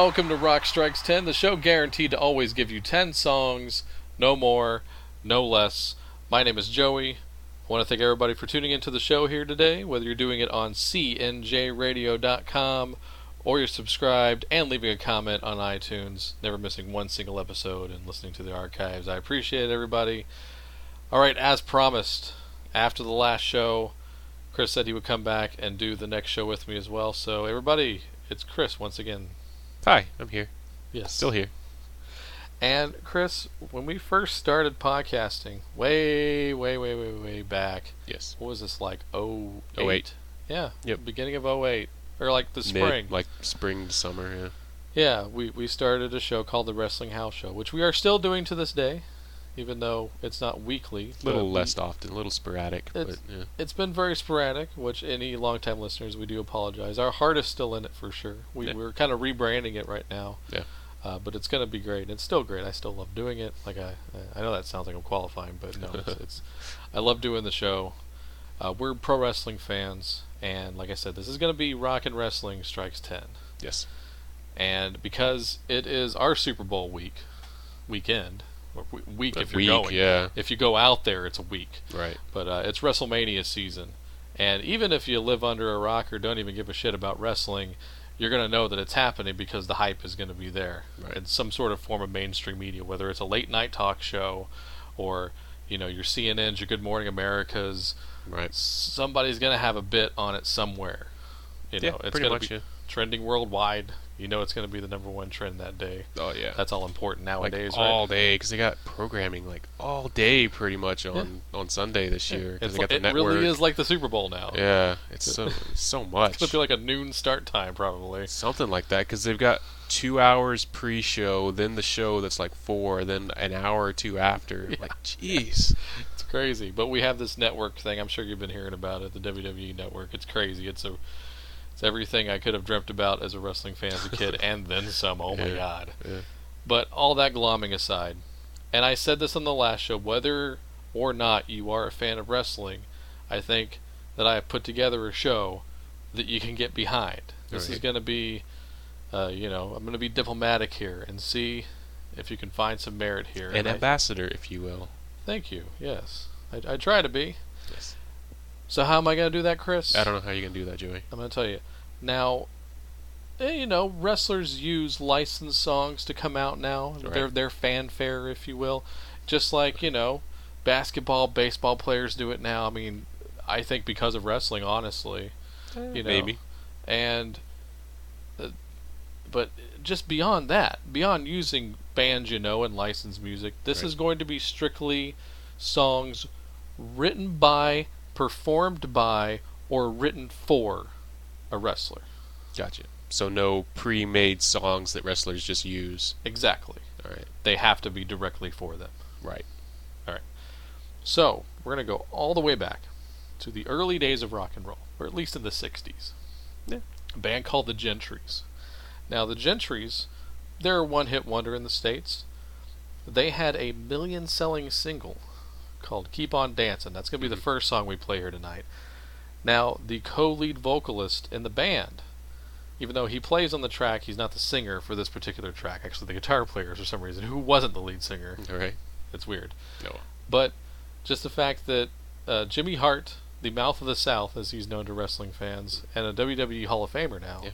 welcome to Rock Strikes 10, the show guaranteed to always give you 10 songs, no more, no less. My name is Joey. I want to thank everybody for tuning into the show here today, whether you're doing it on cnjradio.com or you're subscribed and leaving a comment on iTunes, never missing one single episode and listening to the archives. I appreciate everybody. All right, as promised, after the last show, Chris said he would come back and do the next show with me as well. So, everybody, it's Chris once again. Hi, I'm here. Yes. Still here. And Chris, when we first started podcasting, way, way, way, way, way back, Yes. what was this like? Oh, 08. Yeah. Yep. Beginning of 08. Or like the spring. Mid, like spring to summer, yeah. Yeah, we, we started a show called the Wrestling House Show, which we are still doing to this day, even though it's not weekly. A little but we- less often, a little sporadic, It's- but yeah. It's been very sporadic, which any longtime listeners, we do apologize. Our heart is still in it for sure. We, Yeah. We're kind of rebranding it right now. Yeah. Uh, but it's going to be great. It's still great. I still love doing it. Like I, I know that sounds like I'm qualifying, but no, it's, it's I love doing the show. Uh, we're pro wrestling fans, and like I said, this is going to be Rock and Wrestling Strikes Ten. Yes. And because it is our Super Bowl week, weekend, week A if you're week, going. yeah. If you go out there, it's a week. Right. But uh, it's WrestleMania season, and even if you live under a rock or don't even give a shit about wrestling, you're gonna know that it's happening because the hype is gonna be there Right. in some sort of form of mainstream media, whether it's a late night talk show, or you know your CNNs, your Good Morning Americas. Right. Somebody's gonna have a bit on it somewhere. You yeah, know, it's pretty gonna much, be yeah. trending worldwide. You know, it's gonna be the number one trend that day. Oh, yeah. That's all important like nowadays, all right? day, because they got programming like all day pretty much on, on Sunday this year. It's they got like- the it network. really is like the Super Bowl now. Yeah, it's so so much. It's gonna be like a noon start time probably. Something like that, because they've got two hours pre-show, then the show that's like four, then an hour or two after. Like, jeez. It's crazy, but we have this network thing. I'm sure you've been hearing about it, the WWE network. It's crazy. It's a, it's everything I could have dreamt about as a wrestling fan as a kid, and then some. Oh my Yeah. god! Yeah. But all that glomming aside, and I said this on the last show, whether or not you are a fan of wrestling, I think that I have put together a show that you can get behind. This is going to be, uh, you know, I'm going to be diplomatic here and see if you can find some merit here. An And I- ambassador, if you will. Thank you. Yes, I, I try to be. Yes. So how am I going to do that, Chris? I don't know how you can do that, Joey. I'm going to tell you. Now, eh, you know, wrestlers use licensed songs to come out now. Right. Their their fanfare, if you will, just like you know, basketball, baseball players do it now. I mean, I think because of wrestling, honestly, you know, Maybe. and uh, but just beyond that, beyond using bands you know and licensed music, this Right. is going to be strictly songs written by, performed by, or written for a wrestler. Gotcha. So no pre-made songs that wrestlers just use. Exactly. All right. They have to be directly for them. Right. All right. So, we're going to go all the way back to the early days of rock and roll, or at least in the 60s. Yeah. A band called the Gentrys. Now, the Gentrys, they're a one hit wonder in the States. They had a million selling single called Keep On Dancing. That's going to be the Mhm. first song we play here tonight. Now, the co lead vocalist in the band, even though he plays on the track, he's not the singer for this particular track. Actually, the guitar player, for some reason, who wasn't the lead singer. All right. It's weird. No. But just the fact that uh, Jimmy Hart, the mouth of the South, as he's known to wrestling fans, and a WWE Hall of Famer now, Yeah.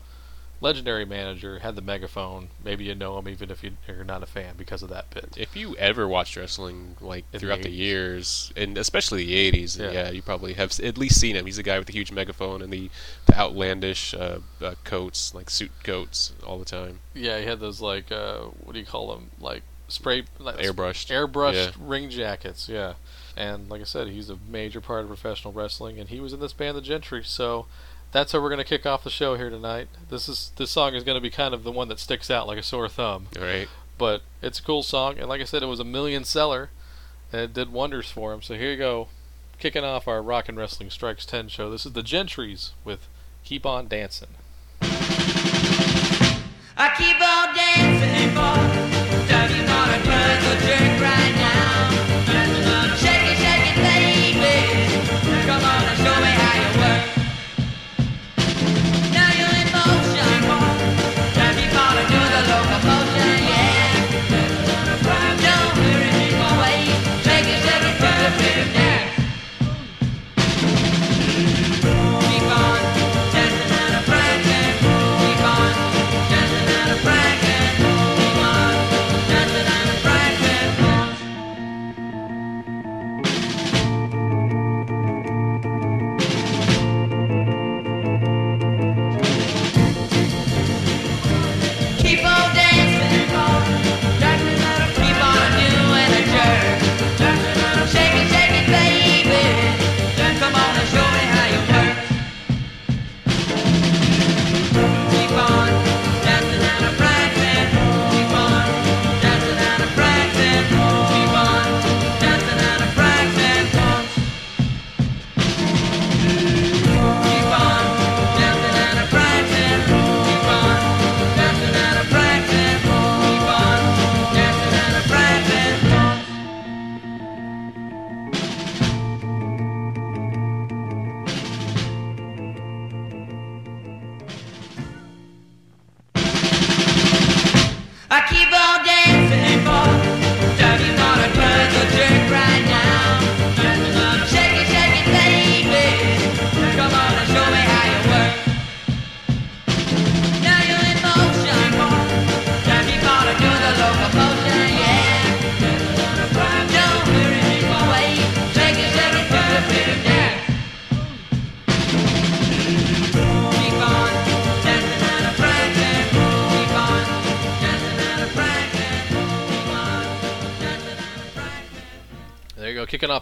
Legendary manager, had the megaphone. Maybe you know him even if you- you're not a fan because of that bit. If you ever watched wrestling like In throughout the, 80s. years, and especially the '80s, Yeah. yeah. you probably have at least seen him. He's the guy with the huge megaphone and the, the outlandish uh, uh, coats, like suit coats, all the time. Yeah, he had those like uh, what do you call them? Like spray, like Airbrushed. airbrushed Yeah. ring jackets. Yeah, and like I said, he's a major part of professional wrestling, and he was in this band, the Gentry. So that's how we're going to kick off the show here tonight. This is this song is going to be kind of the one that sticks out like a sore thumb. Right. but it's a cool song and like i said it was a million seller and it did wonders for him so here you go kicking off our rock and wrestling strikes 10 show this is the gentrys with keep on dancing I keep on dancing for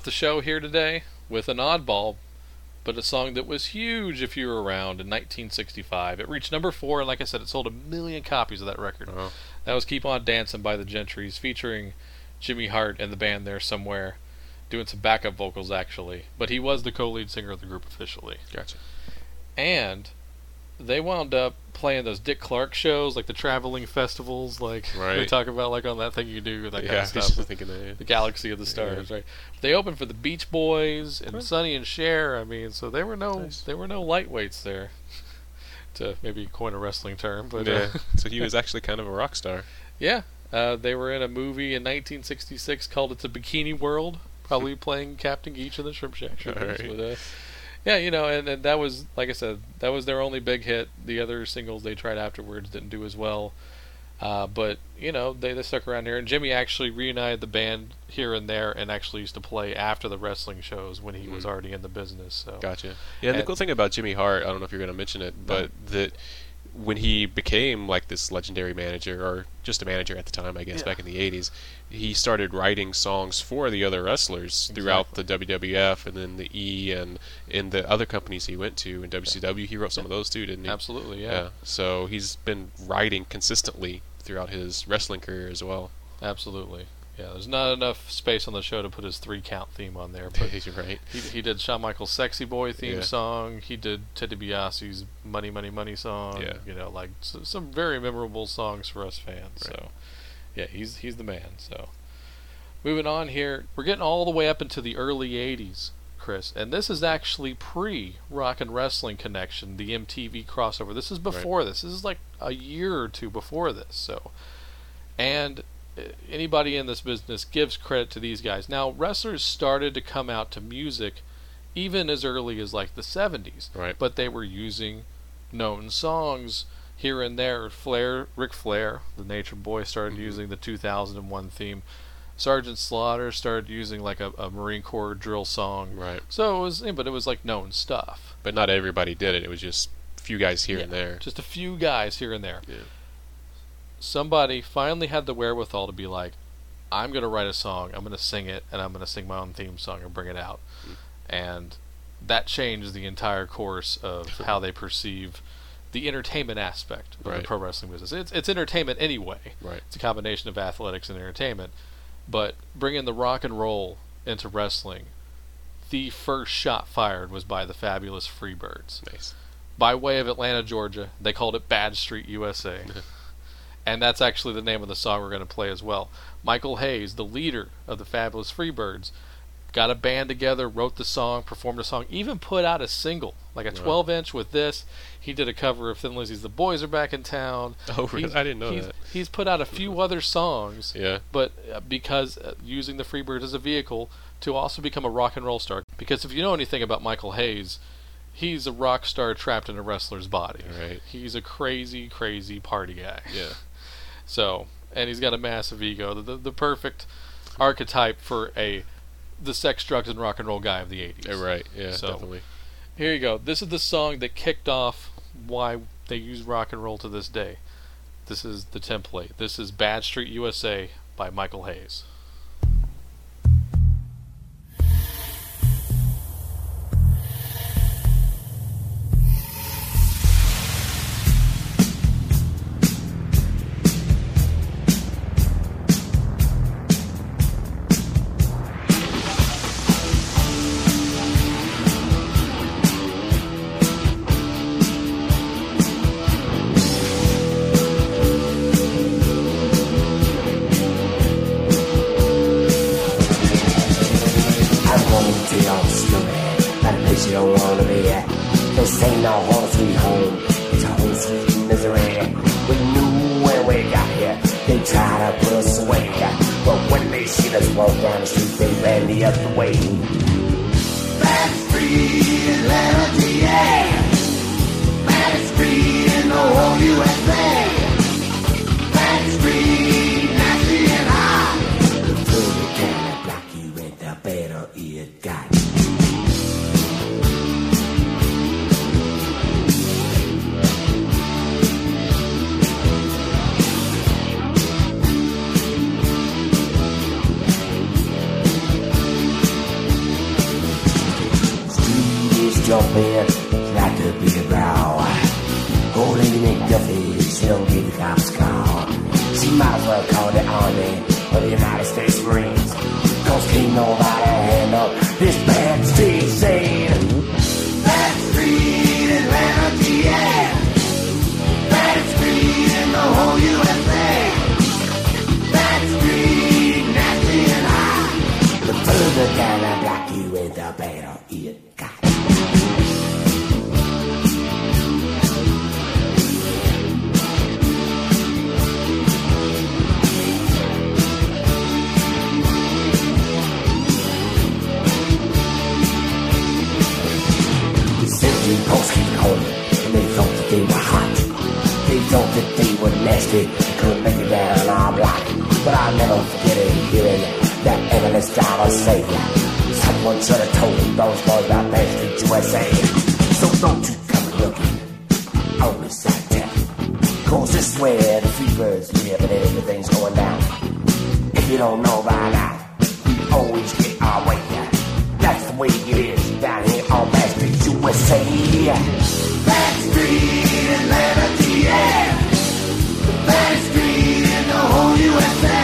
the show here today with an oddball, but a song that was huge if you were around in 1965. It reached number four, and like I said, it sold a million copies of that record. Oh. That was "Keep On Dancing" by the Gentrys, featuring Jimmy Hart and the band there somewhere, doing some backup vocals actually. But he was the co-lead singer of the group officially. Gotcha. And they wound up playing those Dick Clark shows, like the traveling festivals, like they Right. talk about, like on that thing you do, that yeah, kind of stuff. that. yeah. The Galaxy of the Stars, right? They opened for the Beach Boys and Huh. Sonny and Cher. I mean, so they were no, Nice. they were no lightweights there. to maybe coin a wrestling term, but yeah. uh, so he was actually kind of a rock star. yeah, uh, they were in a movie in 1966 called "It's a Bikini World," probably playing Captain Geach of the Shrimp Shack. But, uh, yeah, you know, and, and that was like I said, that was their only big hit. The other singles they tried afterwards didn't do as well. Uh, but you know they, they stuck around here, and Jimmy actually reunited the band here and there, and actually used to play after the wrestling shows when he was Mhm. already in the business. So Gotcha. Yeah, and the cool thing about Jimmy Hart, I don't know if you're going to mention it, but that when he became like this legendary manager, or just a manager at the time, I guess, Yeah. back in the 80s, he started writing songs for the other wrestlers throughout the WWF and then the E and in the other companies he went to. In WCW, he wrote some of those too, didn't he? absolutely, yeah, So he's been writing consistently throughout his wrestling career as well. absolutely. Yeah, there's not enough space on the show to put his three count theme on there, but right. He, he did Shawn Michaels' "Sexy Boy" theme Yeah. song. He did Teddy DiBiase's "Money, Money, Money" song. Yeah. You know, like s some very memorable songs for us fans. Right. So, yeah, he's he's the man. So, moving on here, we're getting all the way up into the early '80s, Chris, and this is actually pre Rock and Wrestling Connection, the MTV crossover. This is before this. This is like a year or two before this. So, and anybody in this business gives credit to these guys. Now, wrestlers started to come out to music even as early as like the 70s, Right. but they were using known songs here and there. Flair, Ric Flair, the Nature Boy, started Mhm. using the 2001 theme. Sergeant Slaughter started using like a, a Marine Corps drill song. Right. So it was, but it was like known stuff. But not everybody did it. It was just a few guys here Yeah, and there. Just a few guys here and there. Yeah. Somebody finally had the wherewithal to be like, I'm going to write a song, I'm going to sing it, and I'm going to sing my own theme song and bring it out. And that changed the entire course of how they perceive the entertainment aspect of Right. the pro wrestling business. It's, it's entertainment anyway. Right. It's a combination of athletics and entertainment. But bringing the rock and roll into wrestling, the first shot fired was by the fabulous Freebirds Nice. by way of Atlanta, Georgia. They called it Bad Street USA. and that's actually the name of the song we're going to play as well. Michael Hayes, the leader of the Fabulous Freebirds, got a band together, wrote the song, performed the song, even put out a single, like a Wow. 12 inch with this. He did a cover of Thin Lizzy's The Boys Are Back in Town. Oh, really? He's- I didn't know he's, that. He's put out a few other songs Yeah. but uh, because uh, using the Freebirds as a vehicle to also become a rock and roll star. Because if you know anything about Michael Hayes, he's a rock star trapped in a wrestler's body. Right. He's a crazy, crazy party guy. Yeah. So, and he's got a massive ego. The, the, the perfect archetype for a the sex, drugs, and rock and roll guy of the '80s. Yeah, right. Yeah, So- definitely. Here you go. This is the song that kicked off why they use rock and roll to this day. This is the template. This is Bad Street USA by Michael Hayes. Nasty, couldn't make it down our block. But I'll never forget it, hearing that endless say, Someone should have told me those boys about Bad Street USA. So don't you come looking on the side town. Cause this is where the free birds live and everything's going down. If you don't know by now, we always get our way. That's the way it is down here on Bad Street USA. Bad Street, Atlanta, GA. Whole USA.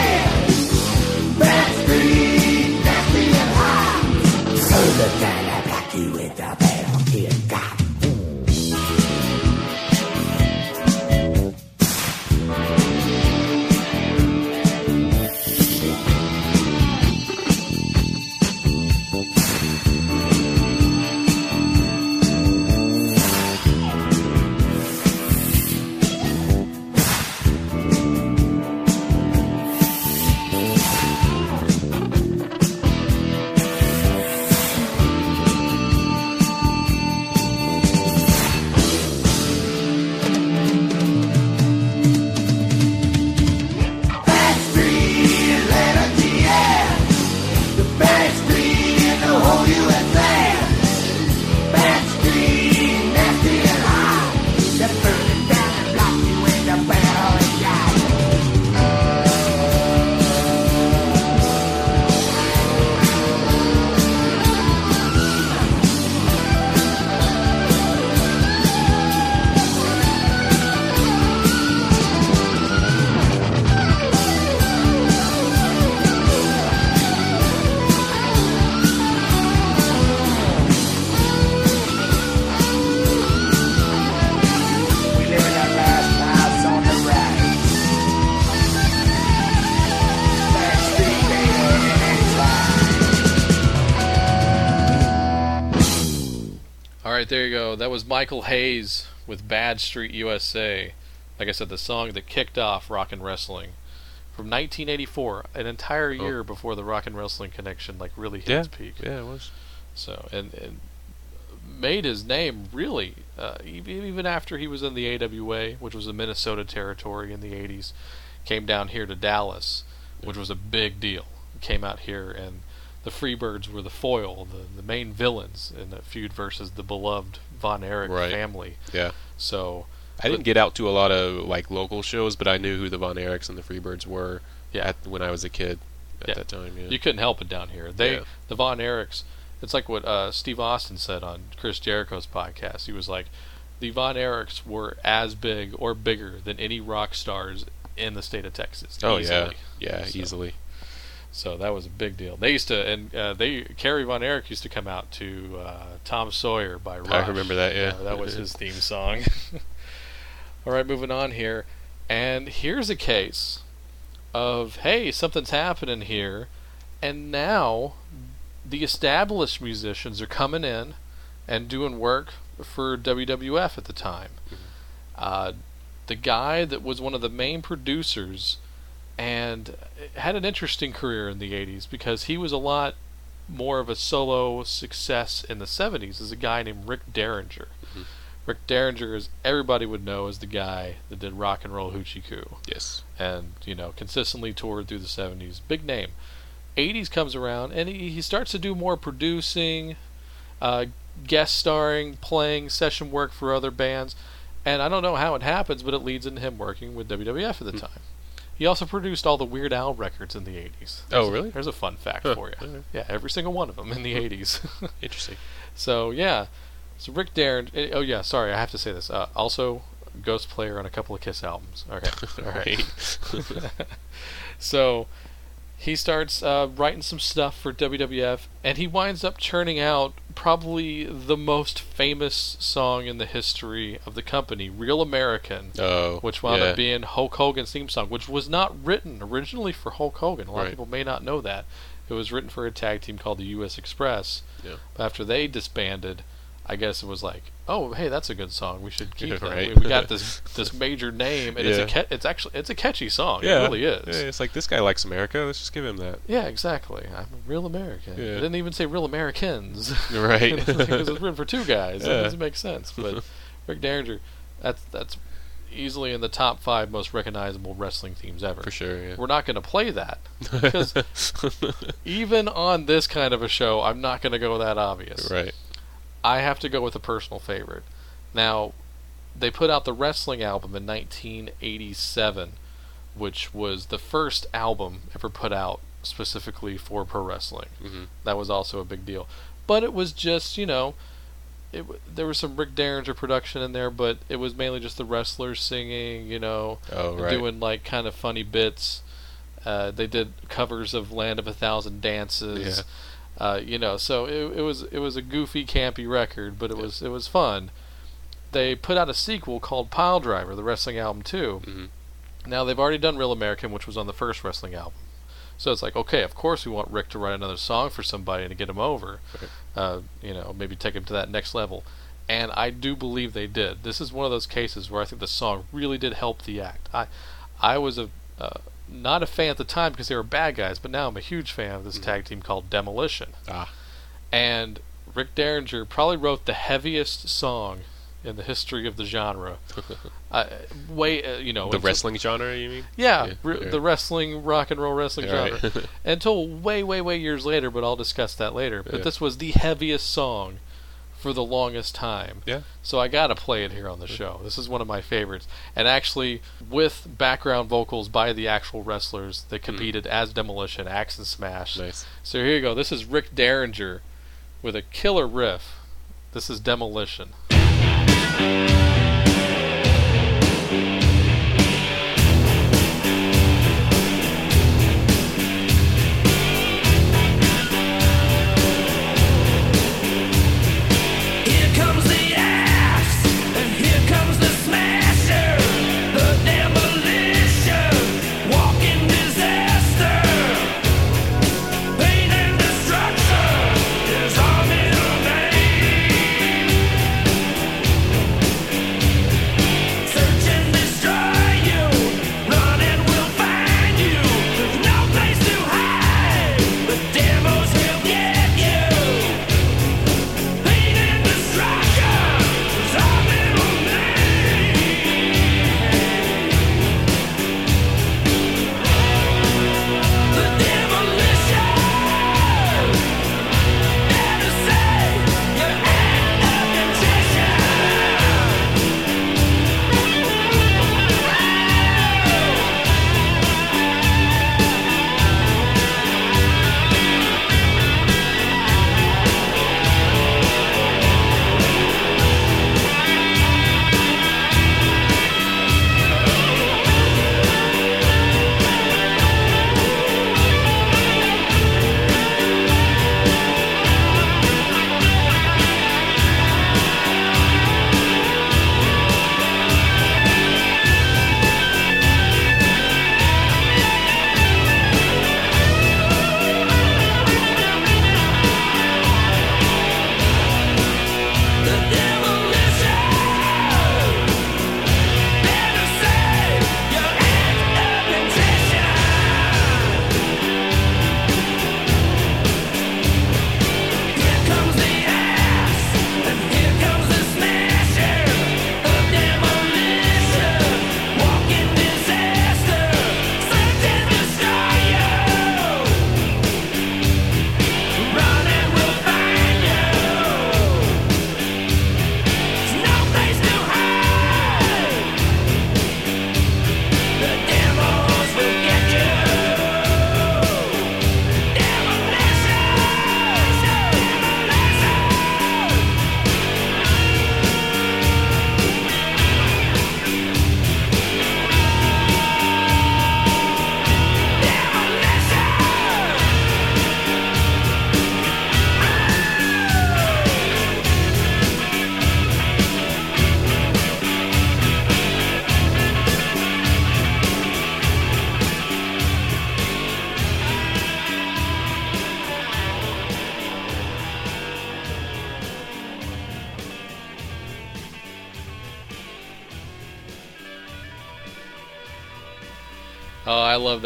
There you go. That was Michael Hayes with Bad Street USA. Like I said, the song that kicked off rock and wrestling from 1984, an entire year before the rock and wrestling connection like really hit Yeah, its peak. yeah, it was. So and, and made his name really uh, even even after he was in the AWA, which was a Minnesota territory in the 80s, came down here to Dallas, which was a big deal. Came out here and the Freebirds were the foil, the the main villains in the feud versus the beloved Von Erich Right. family. Yeah. So I didn't get out to a lot of like local shows, but I knew who the Von Erichs and the Freebirds were Yeah. at, when I was a kid at Yeah. that time. Yeah. You couldn't help it down here. They, Yeah. the Von Erichs, it's like what uh, Steve Austin said on Chris Jericho's podcast. He was like, the Von Erichs were as big or bigger than any rock stars in the state of Texas. oh easily. yeah, yeah, So- easily. So that was a big deal. They used to, and uh, they Kerry Von Erich used to come out to uh, Tom Sawyer by Rush. remember that, yeah. Uh, that was his theme song. All right, moving on here, and here's a case of hey, something's happening here, and now the established musicians are coming in and doing work for WWF at the time. Uh, the guy that was one of the main producers and had an interesting career in the 80s because he was a lot more of a solo success in the 70s is a guy named Rick Derringer. Rick Derringer is everybody would know as the guy that did rock and roll hoochie coo. Yes. and you know consistently toured through the 70s big name. 80s comes around and he, he starts to do more producing uh, guest starring playing session work for other bands. And i don't know how it happens but it leads into him working with wwf at the time he also produced all the weird al records in the 80s Oh, There's a- really? there's a fun fact Huh, for you yeah every single one of them in the 80s Interesting. so yeah, So Rick Darren. eh, Oh yeah, sorry, I have to say this. Uh, also, Ghost player on a couple of Kiss albums. Okay, all right. So he starts uh, writing some stuff for WWF, and he winds up churning out probably the most famous song in the history of the company, "Real American." oh, which wound yeah. up being Hulk Hogan's theme song, which was not written originally for Hulk Hogan. A lot Right. of people may not know that. It was written for a tag team called the U.S. Express. Yeah. But after they disbanded, I guess it was like, oh, hey, that's a good song. We should keep Yeah, that. right. We, we got this this major name, and it's a ca- it's actually it's a catchy song. yeah, It really is. Yeah, it's like this guy likes America. Let's just give him that. Yeah, exactly. I'm a real American. Yeah. It didn't even say real Americans. Right. because it's written for two guys. That Yeah. doesn't make sense. But Rick Derringer, that's that's easily in the top five most recognizable wrestling themes ever. For sure. Yeah. We're not going to play that because even on this kind of a show, I'm not going to go that obvious. right. I have to go with a personal favorite. Now, they put out the wrestling album in 1987, which was the first album ever put out specifically for pro wrestling. hmm That was also a big deal. But it was just, you know, it, there was some Rick Derringer production in there, but it was mainly just the wrestlers singing, you know, Oh, right. doing like kind of funny bits. Uh, they did covers of Land of a Thousand Dances. Uh, you know, so it, it was it was a goofy, campy record, but it was it was fun. They put out a sequel called Pile Driver, the wrestling album too. Mhm. Now they've already done Real American, which was on the first wrestling album. So it's like, okay, of course we want Rick to write another song for somebody to get him over. Right. Uh, you know, maybe take him to that next level. And I do believe they did. This is one of those cases where I think the song really did help the act. I, I was a uh, not a fan at the time because they were bad guys, but now I'm a huge fan of this Mhm. tag team called Demolition. Ah. And Rick Derringer probably wrote the heaviest song in the history of the genre. Uh, way, uh, you know, the wrestling genre, you mean? yeah, Yeah, r- yeah. the wrestling, rock and roll wrestling Yeah, right. genre. Until way, way, way years later, but I'll discuss that later. But this was the heaviest song for the longest time. Yeah. So I gotta play it here on the show. This is one of my favorites. And actually, with background vocals by the actual wrestlers that hmm. competed as Demolition, Axe and Smash. Nice. So here you go. This is Rick Derringer with a killer riff. This is Demolition.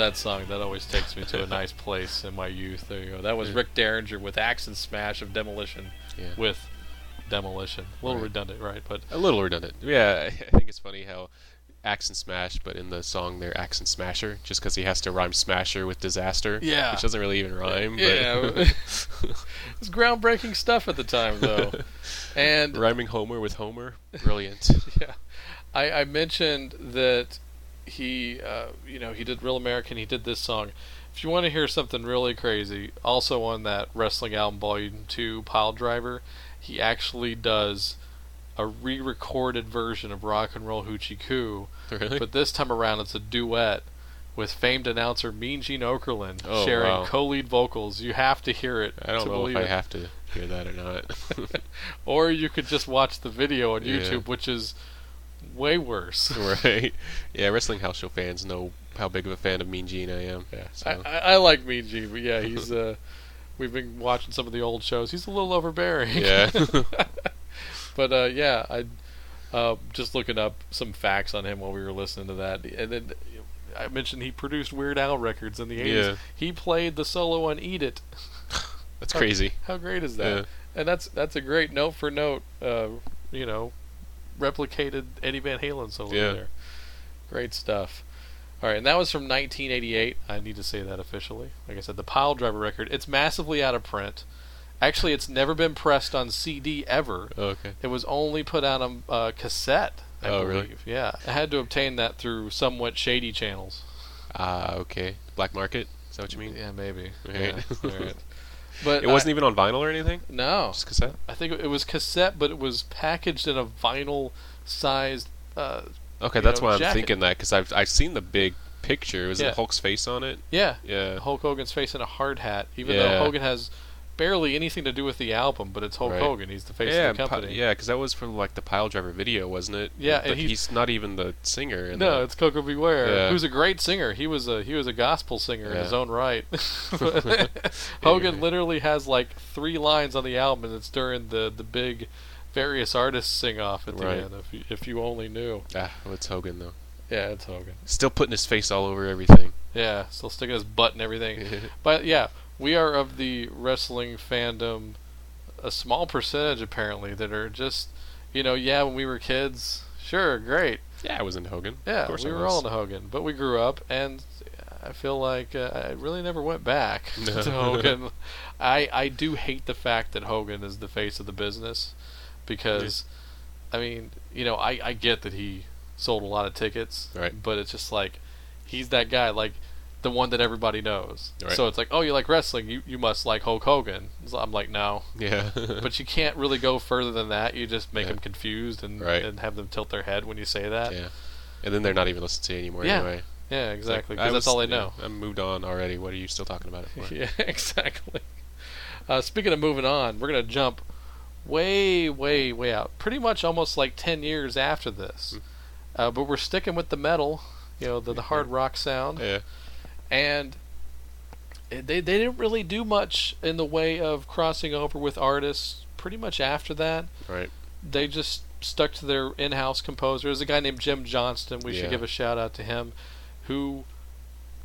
That song. That always takes me to a nice place in my youth. There you go. That was Yeah. Rick Derringer with Axe and Smash of Demolition. Yeah. With Demolition. A little Right. redundant, right? But A little redundant. Yeah, I think it's funny how Axe and Smash, but in the song they're Axe and Smasher, just because he has to rhyme Smasher with disaster. Yeah. Which doesn't really even rhyme. Yeah. But it's groundbreaking stuff at the time, though. And rhyming Homer with Homer, brilliant. yeah, I, I mentioned that he, uh, you know, he did Real American. He did this song. If you want to hear something really crazy, also on that Wrestling Album Volume Two Pile Driver, he actually does a re-recorded version of Rock and Roll Hoochie Coo, really? but this time around it's a duet with famed announcer Mean Gene Okerlund Oh, sharing wow. co-lead vocals. You have to hear it. I don't know if believe I it. have to hear that or not. Or you could just watch the video on Yeah. YouTube, which is way worse. right. Yeah, Wrestling House Show fans know how big of a fan of Mean Gene I am. Yeah. So. I, I, I like Mean Gene, but yeah, he's uh, we've been watching some of the old shows. He's a little overbearing. yeah. but uh, yeah, I uh, just looking up some facts on him while we were listening to that, and then I mentioned he produced Weird Al records in the eighties. Yeah. He played the solo on "Eat It." That's crazy. How great is that? Yeah. And that's that's a great note for note. Uh, you know, replicated Eddie Van Halen solo Yeah. there. Great stuff. All right, and that was from 1988. I need to say that officially. Like I said, the Pile Driver record. It's massively out of print. Actually, it's never been pressed on CD ever. Oh, okay. It was only put out on uh, cassette. I Oh, believe. really? Yeah, I had to obtain that through somewhat shady channels. Ah, okay. Black market. Is that what you mean? Yeah, maybe. Right. Yeah, all right. But It wasn't I, even on vinyl or anything. no. Just cassette. I think it was cassette, but it was packaged in a vinyl sized. Uh, Okay, that's know, why I'm jacket. thinking that because I've I've seen the big picture. Was Yeah. it Hulk's face on it? yeah, Yeah. Hulk Hogan's face in a hard hat. Even Yeah. though Hogan has barely anything to do with the album, but it's Hulk Right. Hogan. He's the face yeah, of the pi- company. yeah, because that was from like the Pile Driver video, wasn't it? Yeah, but and he's- he's, not even the singer. In No, the, it's Koko B. Ware, Yeah. who's a great singer. He was a he was a gospel singer in his own right. Hogan Yeah. literally has like three lines on the album, and it's during the the big various artists sing off at the Right. end. If you, if you only knew, ah, well, it's Hogan though. yeah, it's Hogan. Still putting his face all over everything. Yeah, still sticking his butt and everything. But yeah, we are of the wrestling fandom, a small percentage apparently that are just, you know, yeah, when we were kids, sure, great, yeah, I was into Hogan. yeah, of course we were all into Hogan, but we grew up, and I feel like uh, I really never went back No. to Hogan. I I do hate the fact that Hogan is the face of the business, because, I mean, you know, I I get that he sold a lot of tickets, Right. but it's just like he's that guy, like the one that everybody knows. Right. So it's like, oh, you like wrestling, you you must like Hulk Hogan. So I'm like, no, Yeah. but you can't really go further than that. You just make Yeah. them confused and Right. and have them tilt their head when you say that. yeah. And then they're not even listening to you anymore Yeah, anyway. Yeah, exactly. like, that's all they yeah, know. I moved on already. What are you still talking about it for? Yeah, exactly. Uh, speaking of moving on, we're gonna jump way, way, way out. Pretty much almost like ten years after this, uh, but we're sticking with the metal. You know, the, the hard rock sound, Yeah. And they they didn't really do much in the way of crossing over with artists. Pretty much after that, Right. they just stuck to their in-house composer. There's a guy named Jim Johnston. We Yeah. should give a shout out to him, who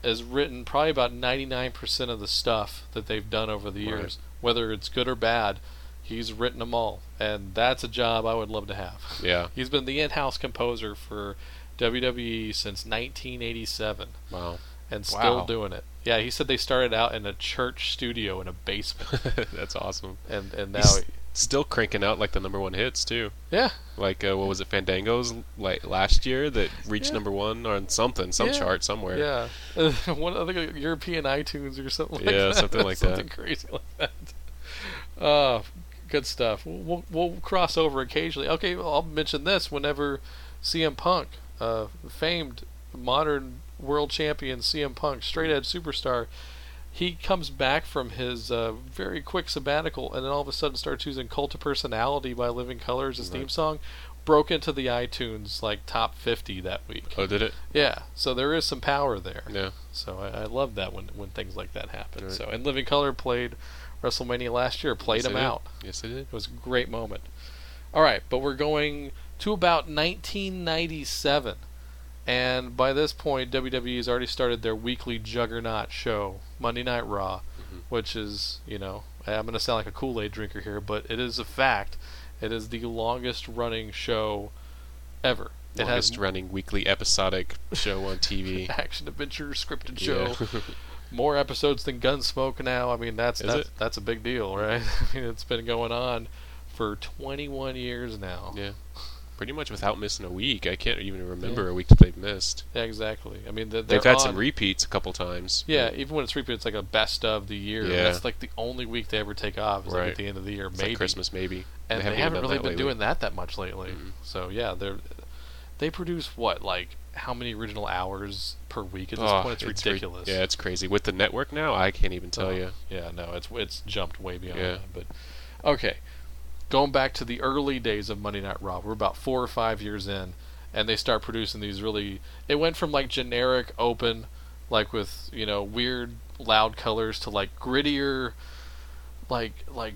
has written probably about 99% of the stuff that they've done over the Right. years, whether it's good or bad. He's written them all, and that's a job I would love to have. Yeah. He's been the in-house composer for WWE since 1987, Wow. And still Wow. doing it. Yeah, he said they started out in a church studio in a basement, That's awesome. and and now, He's still cranking out like the number one hits too. yeah, Like uh, what was it, Fandango's like last year that reached Yeah. number one on something, some Yeah. chart somewhere. Yeah, one I think uh, European iTunes or something. Like Yeah, that. something like that. something crazy like that. Uh, good stuff. We'll, we'll cross over occasionally. Okay, well, I'll mention this whenever CM Punk, uh, famed modern world champion CM Punk, straight edge superstar, he comes back from his uh, very quick sabbatical and then all of a sudden starts using Cult of Personality by Living Colors as theme Right. song. Broke into the iTunes like top 50 that week. Oh, did it? Yeah, so there is some power there. Yeah. So I, I love that when when things like that happen. Right. So and Living Colour played WrestleMania last year, played Yes, him out. Yes, it did. It was a great moment. All right, but we're going to about 1997, And by this point, WWE has already started their weekly juggernaut show, Monday Night Raw, Mm-hmm. which is, you know, I'm going to sound like a Kool Aid drinker here, but it is a fact. It is the longest running show ever. It Longest has running weekly episodic show on TV. action adventure scripted Yeah. show. More episodes than Gunsmoke now. I mean, that's Is that's, it? that's a big deal, right? I mean, it's been going on for 21 years now. yeah. Pretty much without missing a week. I can't even remember Yeah. a week that they've missed. Yeah, exactly. I mean, They've had some repeats a couple times. Yeah, even when it's repeat, it's like a best of the year. Yeah. That's like the only week they ever take off. Is like at the end of the year, It's maybe. like Christmas, maybe. and they even haven't done really been lately. doing that that much lately. Mhm. So yeah, they're they produce what like how many original hours per week at this Oh, point? It's, ri- ridiculous. yeah, it's crazy. With the network now, I can't even tell Oh, you. Yeah, no, it's it's jumped way beyond Yeah. that. But okay, going back to the early days of Monday Night Raw, we're about four or five years in, and they start producing these really. It went from like generic open, like with you know weird loud colors, to like grittier, like like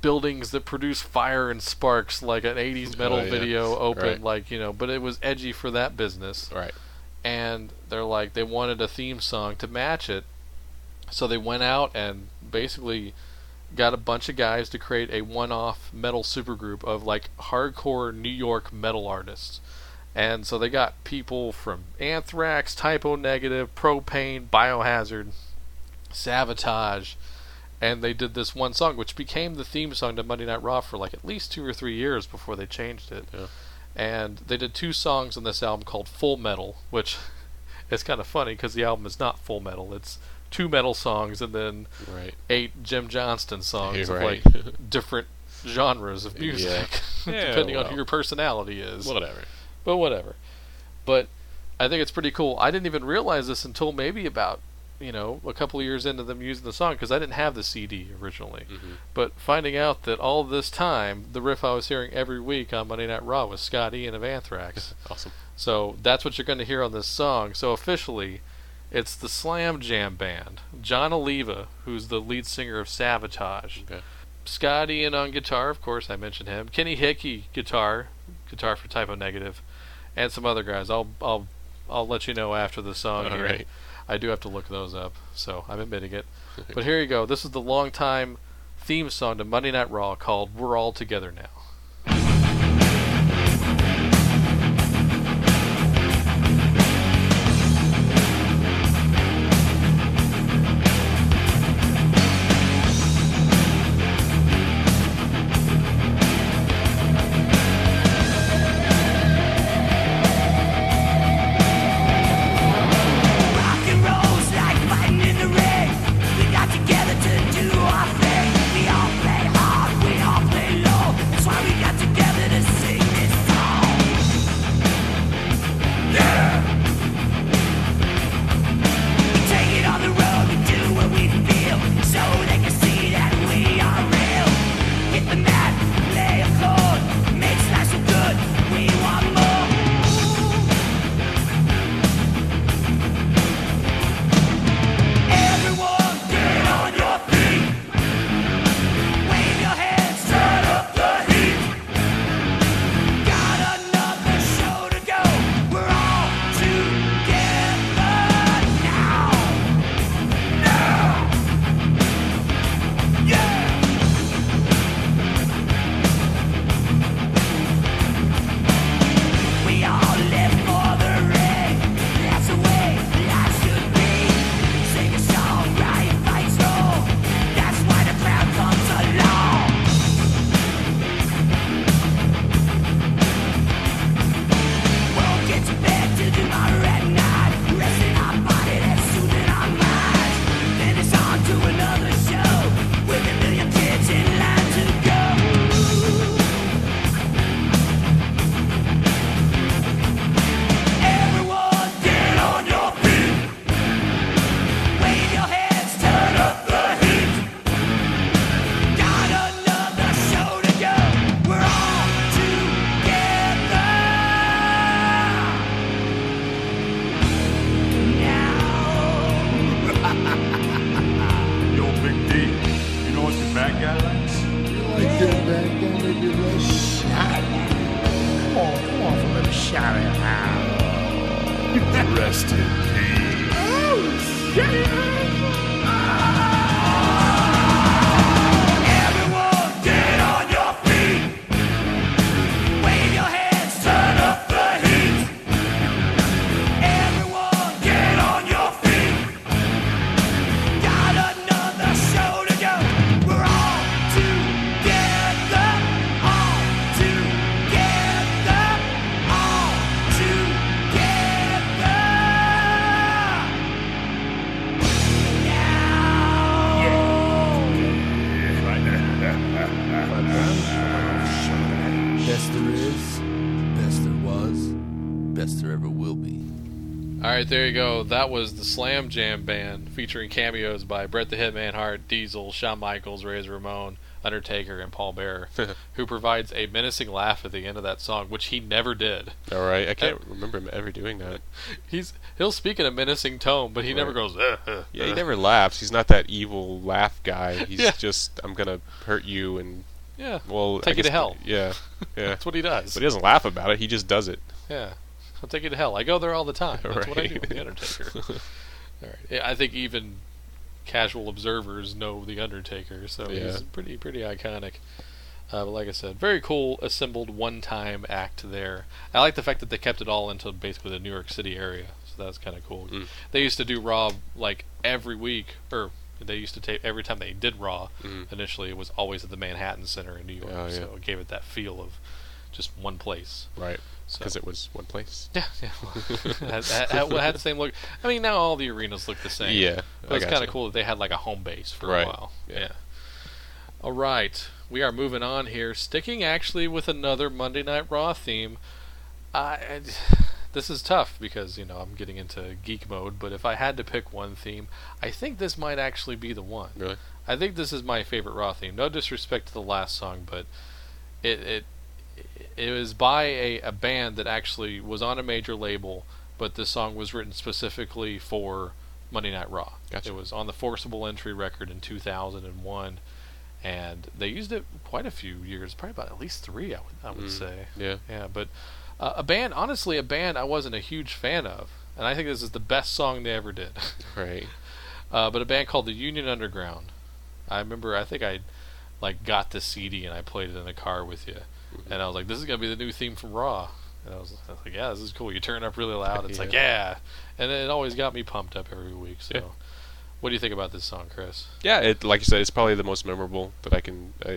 buildings that produce fire and sparks, like an '80s metal Oh, yeah. video open, Right. like you know. But it was edgy for that business Right. and they're like they wanted a theme song to match it so they went out and basically got a bunch of guys to create a one-off metal supergroup of like hardcore New York metal artists and so they got people from Anthrax, Type O Negative, Propane, Biohazard, Sabotage and they did this one song which became the theme song to Monday Night Raw for like at least 2 or 3 years before they changed it Yeah. and they did two songs on this album called Full Metal, which is kind of funny because the album is not Full Metal. It's two metal songs and then Right. eight Jim Johnston songs You're of right. like different genres of music, Yeah, depending on well. who your personality is. Whatever. But whatever. But I think it's pretty cool. I didn't even realize this until maybe about you know a couple of years into them using the song because I didn't have the CD originally. Mhm. But finding out that all this time the riff I was hearing every week on Monday Night Raw was Scott Ian of Anthrax. Awesome. So that's what you're going to hear on this song. So officially, it's the Slam Jam Band. Jon Oliva, who's the lead singer of Savatage. Okay. Scott Ian on guitar, of course, I mentioned him. Kenny Hickey guitar, guitar for Type O Negative, and some other guys. I'll I'll I'll let you know after the song. All here. I do have to look those up, so I'm admitting it. but here you go. This is the longtime theme song to Monday Night Raw called "We're All Together Now." There you go. That was the Slam Jam Band featuring cameos by Bret the Hitman Hart, Diesel, Shawn Michaels, Razor Ramon, Undertaker, and Paul Bearer, who provides a menacing laugh at the end of that song, which he never did. All right, I can't remember him ever doing that. He's he'll speak in a menacing tone, but he never goes. Uh, uh, Yeah, he uh." never laughs. He's not that evil laugh guy. He's Yeah. just I'm gonna hurt you and Yeah, well Take I you to hell. Yeah, yeah. that's what he does. But he doesn't laugh about it. He just does it. Yeah, I'll take you to hell. I go there all the time. That's what I do with the Undertaker. all right. Yeah, I think even casual observers know the Undertaker, so Yeah. he's pretty pretty iconic. Uh, but like I said, very cool assembled one-time act there. I like the fact that they kept it all into basically the New York City area, so that's kind of cool. Mm. They used to do Raw like every week, or they used to tape every time they did Raw. Mhm. Initially, it was always at the Manhattan Center in New York, Oh, yeah. so it gave it that feel of just one place. Right. So. Because it was one place. Yeah, yeah. had, had, had, had the same look. I mean, now all the arenas look the same. Yeah, but it's kind of cool that they had like a home base for Right, a while. yeah. Yeah. All right, we are moving on here. Sticking actually with another Monday Night Raw theme. I, I this is tough because you know I'm getting into geek mode. But if I had to pick one theme, I think this might actually be the one. Really? I think this is my favorite Raw theme. No disrespect to the last song, but it it it was by a, a band that actually was on a major label, but this song was written specifically for Monday Night Raw. Gotcha. It was on the Forcible Entry record in 2001, and they used it quite a few years, probably about at least three, I would I would Mm, say. Yeah. Yeah, but uh, a band, honestly, a band I wasn't a huge fan of, and I think this is the best song they ever did. Right. uh, but a band called the Union Underground. I remember, I think I like got the CD and I played it in the car with you. And I was like, "This is gonna be the new theme from Raw." And I was, I was like, "Yeah, this is cool." You turn it up really loud. It's like, "Yeah," and it always got me pumped up every week. So, Yeah. what do you think about this song, Chris? Yeah, it like you said, it's probably the most memorable that I can. Uh,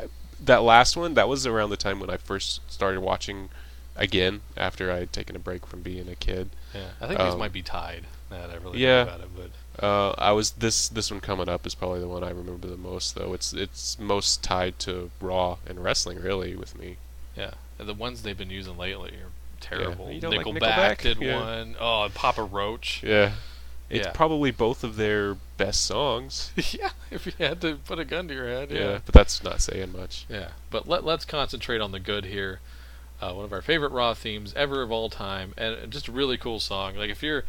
I, that last one, that was around the time when I first started watching again after I had taken a break from being a kid. Yeah, I think these Um, might be tied. Now that I really yeah. think about it, but Uh, I was this this one coming up is probably the one I remember the most though. It's it's most tied to Raw and wrestling really with me. yeah, and the ones they've been using lately are terrible. You don't like Nickelback, Nickelback? did Yeah. one. Oh, and Papa Roach. Yeah. It's Yeah. probably both of their best songs. yeah, if you had to put a gun to your head, Yeah. yeah. but that's not saying much. Yeah, but let, let's concentrate on the good here. Uh, one of our favorite Raw themes ever of all time, and just a really cool song. Like if you're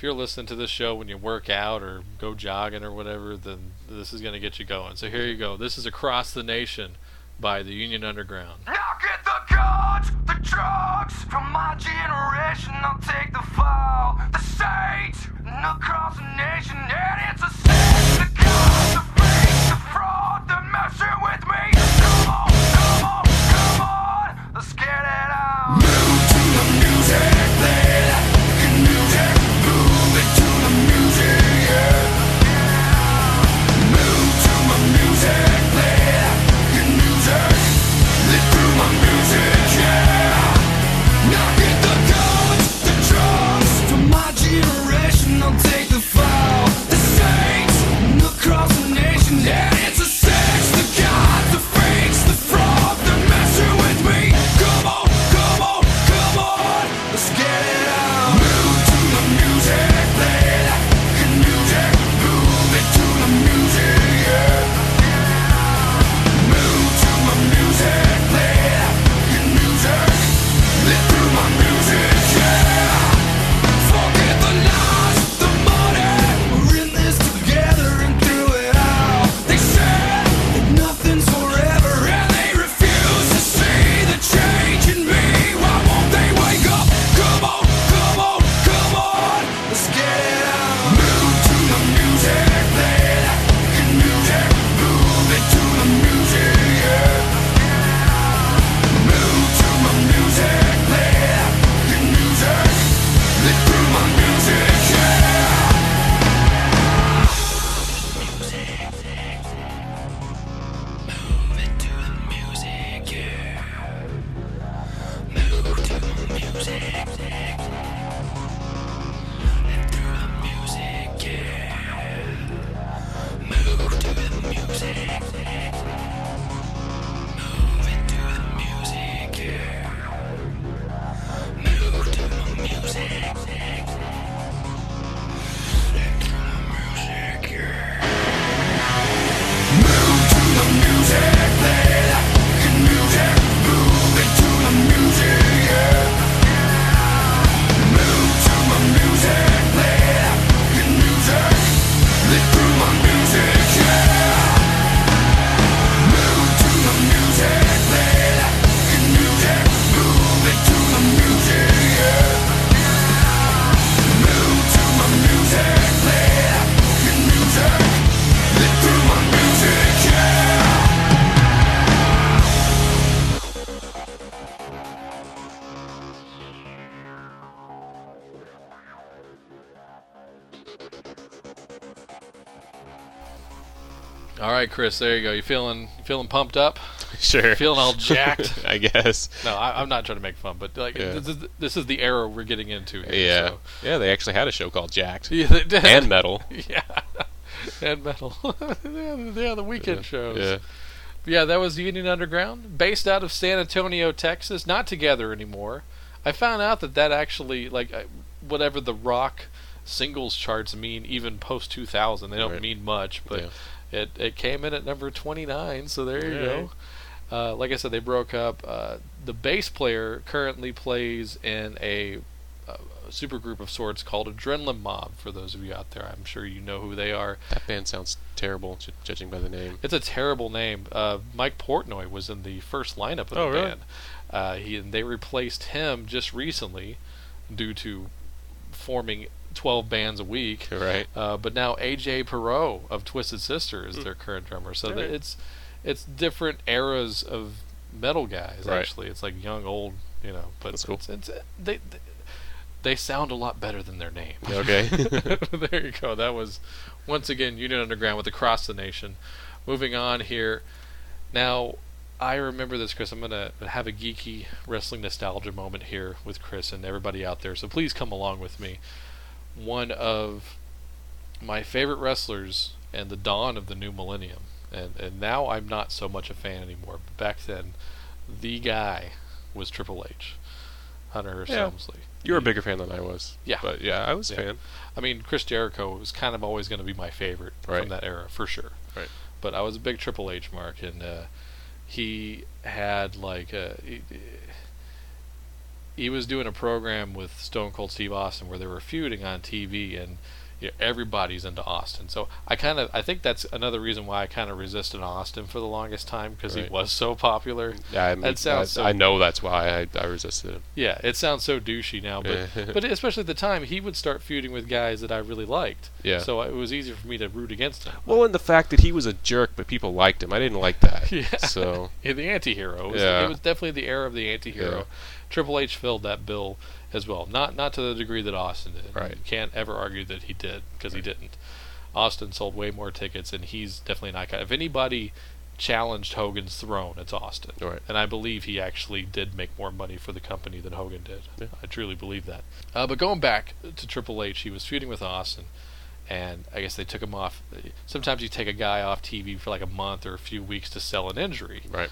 if you're listening to this show when you work out or go jogging or whatever, then this is going to get you going. So here you go. This is Across the Nation by the Union Underground. Now get the guns, the drugs from my generation. I'll take the fall, the stage, and across the nation. And it's a sin, the guns, the the fraud, the messing with me. Right, Chris. There you go. You feeling you feeling pumped up? Sure. Feeling all jacked? I guess. No, I, I'm not trying to make fun, but like Yeah. this, is, this is the era we're getting into. Here, Yeah. so- Yeah, they actually had a show called Jacked. Yeah, they did. And Metal. yeah, and metal. yeah, yeah, the weekend shows. Yeah. Yeah, that was Union Underground, based out of San Antonio, Texas. Not together anymore. I found out that that actually, like, whatever the rock singles charts mean, even post 2000, they don't Right. mean much, but Yeah. It, it came in at number 29, so there you go. Uh, like I said, they broke up. Uh, the bass player currently plays in a, uh supergroup of sorts called Adrenaline Mob. For those of you out there, I'm sure you know who they are. That band sounds terrible, ju- judging by the name. It's a terrible name. Uh, Mike Portnoy was in the first lineup of Oh, the really? band. Uh, he and they replaced him just recently due to forming 12 bands a week. Right. Uh, but now AJ Pero of Twisted Sister is Hmm. their current drummer. So that it's it's different eras of metal guys. Right. Actually, it's like young, old, you know. But That's cool. It's, it's, they, they they sound a lot better than their name. Okay. there you go. That was once again Union Underground with Across the Nation. Moving on here. Now, I remember this, Chris. I'm going to have a geeky wrestling nostalgia moment here with Chris and everybody out there. So please come along with me. One of my favorite wrestlers and the dawn of the new millennium. And, and now I'm not so much a fan anymore. But back then, the guy was Triple H. Hunter Hearst Yeah. Helmsley. You were a bigger fan than I was. Yeah. But yeah, I was a Yeah. fan. I mean, Chris Jericho was kind of always going to be my favorite Right. from that era, for sure. Right. But I was a big Triple H mark, and uh, he had like a, he, was doing a program with Stone Cold Steve Austin where they were feuding on TV, and you know, everybody's into Austin. So I kind of I think that's another reason why I kind of resisted Austin for the longest time because Right. he was so popular. Yeah, I mean, I, so- I know that's why I, I resisted him. Yeah, it sounds so douchey now, but but especially at the time, he would start feuding with guys that I really liked. Yeah. So it was easier for me to root against him. Well, and the fact that he was a jerk, but people liked him, I didn't like that. Yeah. So Yeah, the anti-hero. It was, Yeah. it was definitely the era of the anti-hero. Yeah. Triple H filled that bill as well. Not not to the degree that Austin did. Right. You can't ever argue that he did because he didn't. Austin sold way more tickets, and he's definitely an icon. If anybody challenged Hogan's throne, it's Austin. Right. And I believe he actually did make more money for the company than Hogan did. Yeah. I truly believe that. Uh, but going back to Triple H, he was feuding with Austin, and I guess they took him off. Sometimes you take a guy off TV for like a month or a few weeks to sell an injury right.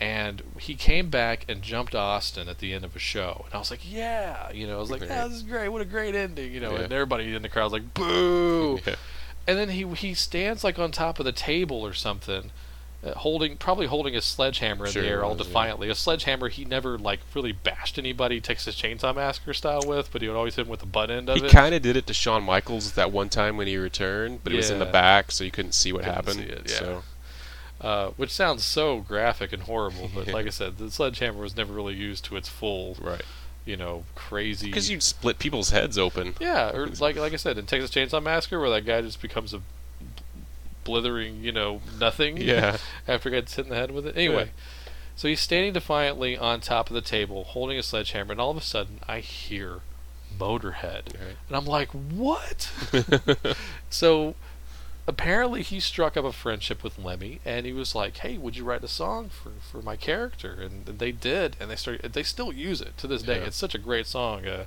And he came back and jumped Austin at the end of a show, and I was like, "Yeah," you know, I was like, "Yeah, this is great. What a great ending," you know. Yeah. And everybody in the crowd was like, "Boo!" Yeah. And then he he stands like on top of the table or something, uh, holding probably holding a sledgehammer in Sure the air all was, yeah. defiantly. A sledgehammer he never like really bashed anybody Texas Chainsaw Massacre style with, but he would always hit him with the butt end of He it. He kind of did it to Shawn Michaels that one time when he returned, but it was in the back, so you couldn't see what Couldn't happened. see it, yeah. So uh, which sounds so graphic and horrible, but like I said, the sledgehammer was never really used to its full, right, you know, crazy. because you'd split people's heads open. Yeah, or like like I said in Texas Chainsaw Massacre, where that guy just becomes a blithering, you know, nothing. Yeah. after he gets hit in the head with it. Anyway, so he's standing defiantly on top of the table, holding a sledgehammer, and all of a sudden, I hear Motorhead, Right. and I'm like, what? so. Apparently, he struck up a friendship with Lemmy, and he was like, "Hey, would you write a song for, for my character?" And, they did, and they started. They still use it to this day. Yeah. It's such a great song. Uh,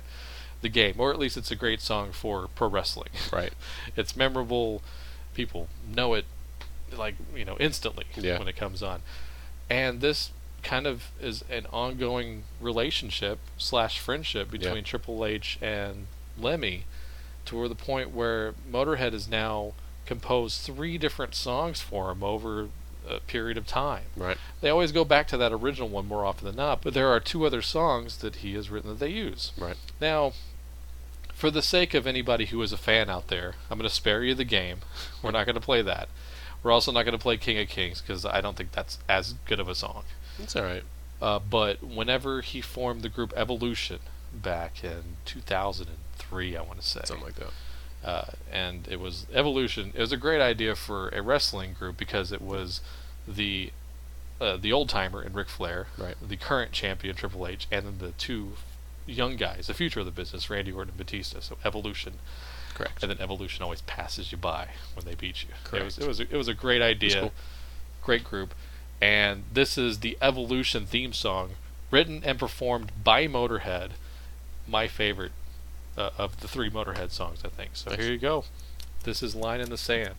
the game, or at least it's a great song for pro wrestling. Right. it's memorable. People know it, like you know, instantly Yeah. when it comes on. And this kind of is an ongoing relationship slash friendship between Yeah. Triple H and Lemmy, to where the point where Motorhead is now composed three different songs for him over a period of time. Right. They always go back to that original one more often than not, but there are two other songs that he has written that they use. Right. Now, for the sake of anybody who is a fan out there, I'm going to spare you the game. We're not going to play that. We're also not going to play King of Kings because I don't think that's as good of a song. It's all right. Uh, but whenever he formed the group Evolution back in 2003, I want to say, Something like that. Uh, and it was Evolution. It was a great idea for a wrestling group because it was the uh, the old timer in Ric Flair, Right. the current champion Triple H, and then the two young guys, the future of the business, Randy Orton and Batista. So Evolution. Correct. and then Evolution always passes you by when they beat you. It was Correct. it was a, it was a great idea, cool. great group, and this is the Evolution theme song, written and performed by Motorhead, my favorite uh, of the three Motorhead songs, I think. So Nice. here you go. This is Line in the Sand.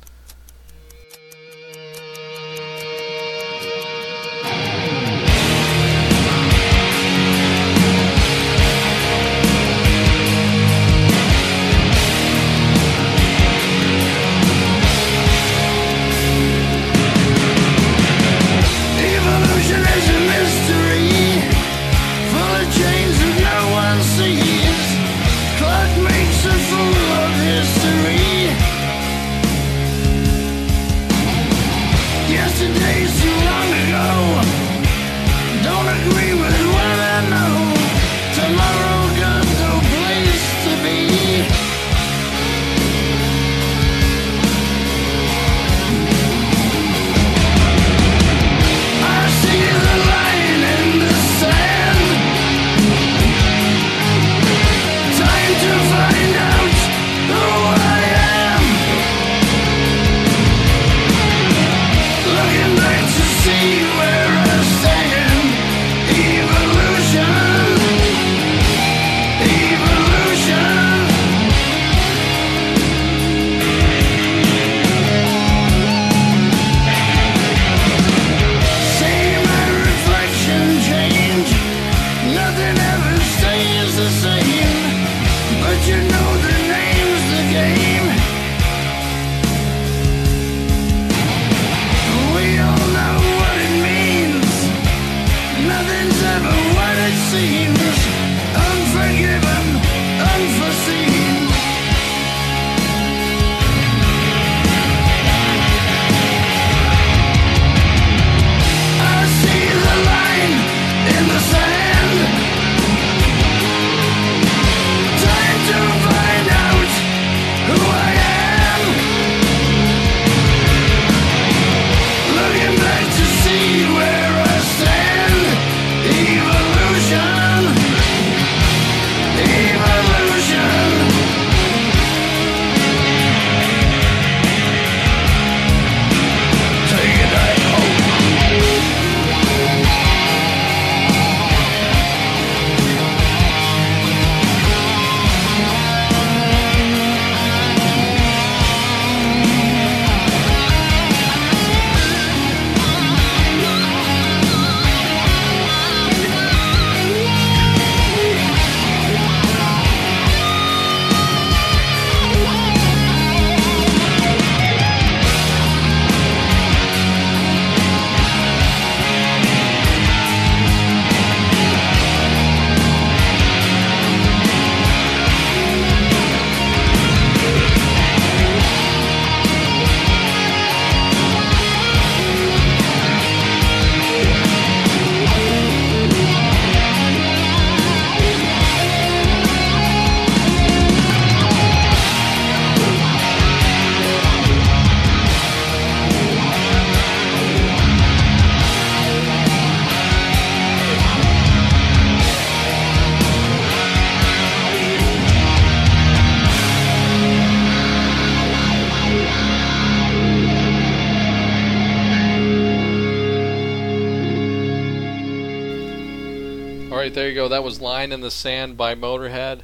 Line in the Sand by Motorhead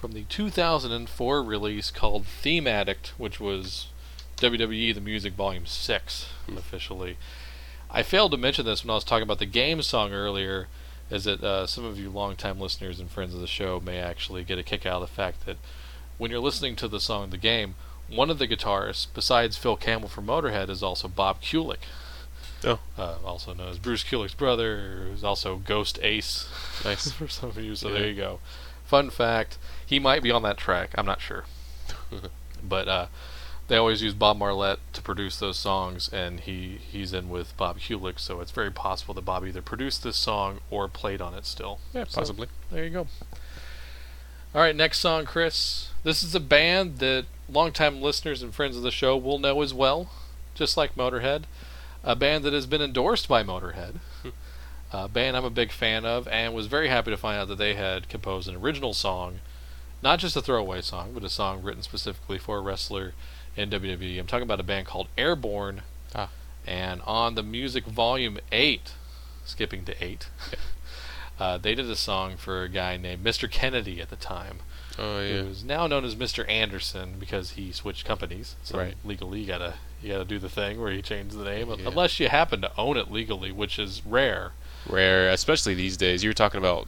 from the 2004 release called Theme Addict, which was WWE The Music Volume 6 officially. I failed to mention this when I was talking about the game song earlier, is that uh, some of you longtime listeners and friends of the show may actually get a kick out of the fact that when you're listening to the song The Game, one of the guitarists, besides Phil Campbell from Motorhead, is also Bob Kulick. Oh. Uh, also known as Bruce Kulick's brother, who's also Ghost Ace. Nice. for some of you. So Yeah. there you go. Fun fact: he might be on that track. I'm not sure, but uh, they always use Bob Marlette to produce those songs, and he he's in with Bob Kulick. So it's very possible that Bob either produced this song or played on it still. Yeah, So, possibly. there you go. All right, next song, Chris. This is a band that longtime listeners and friends of the show will know as well, just like Motorhead. A band that has been endorsed by Motorhead. A band I'm a big fan of, and was very happy to find out that they had composed an original song not just a throwaway song, but a song written specifically for a wrestler in WWE. I'm talking about a band called Airbourne. Ah. And on the music volume 8, skipping to 8, uh, they did a song for a guy named Mr. Kennedy at the time, Oh yeah. who is now known as Mr. Anderson because he switched companies. So Right. legally, you gotta you gotta do the thing where you change the name, Yeah. unless you happen to own it legally, which is rare. Rare, especially these days. You were talking about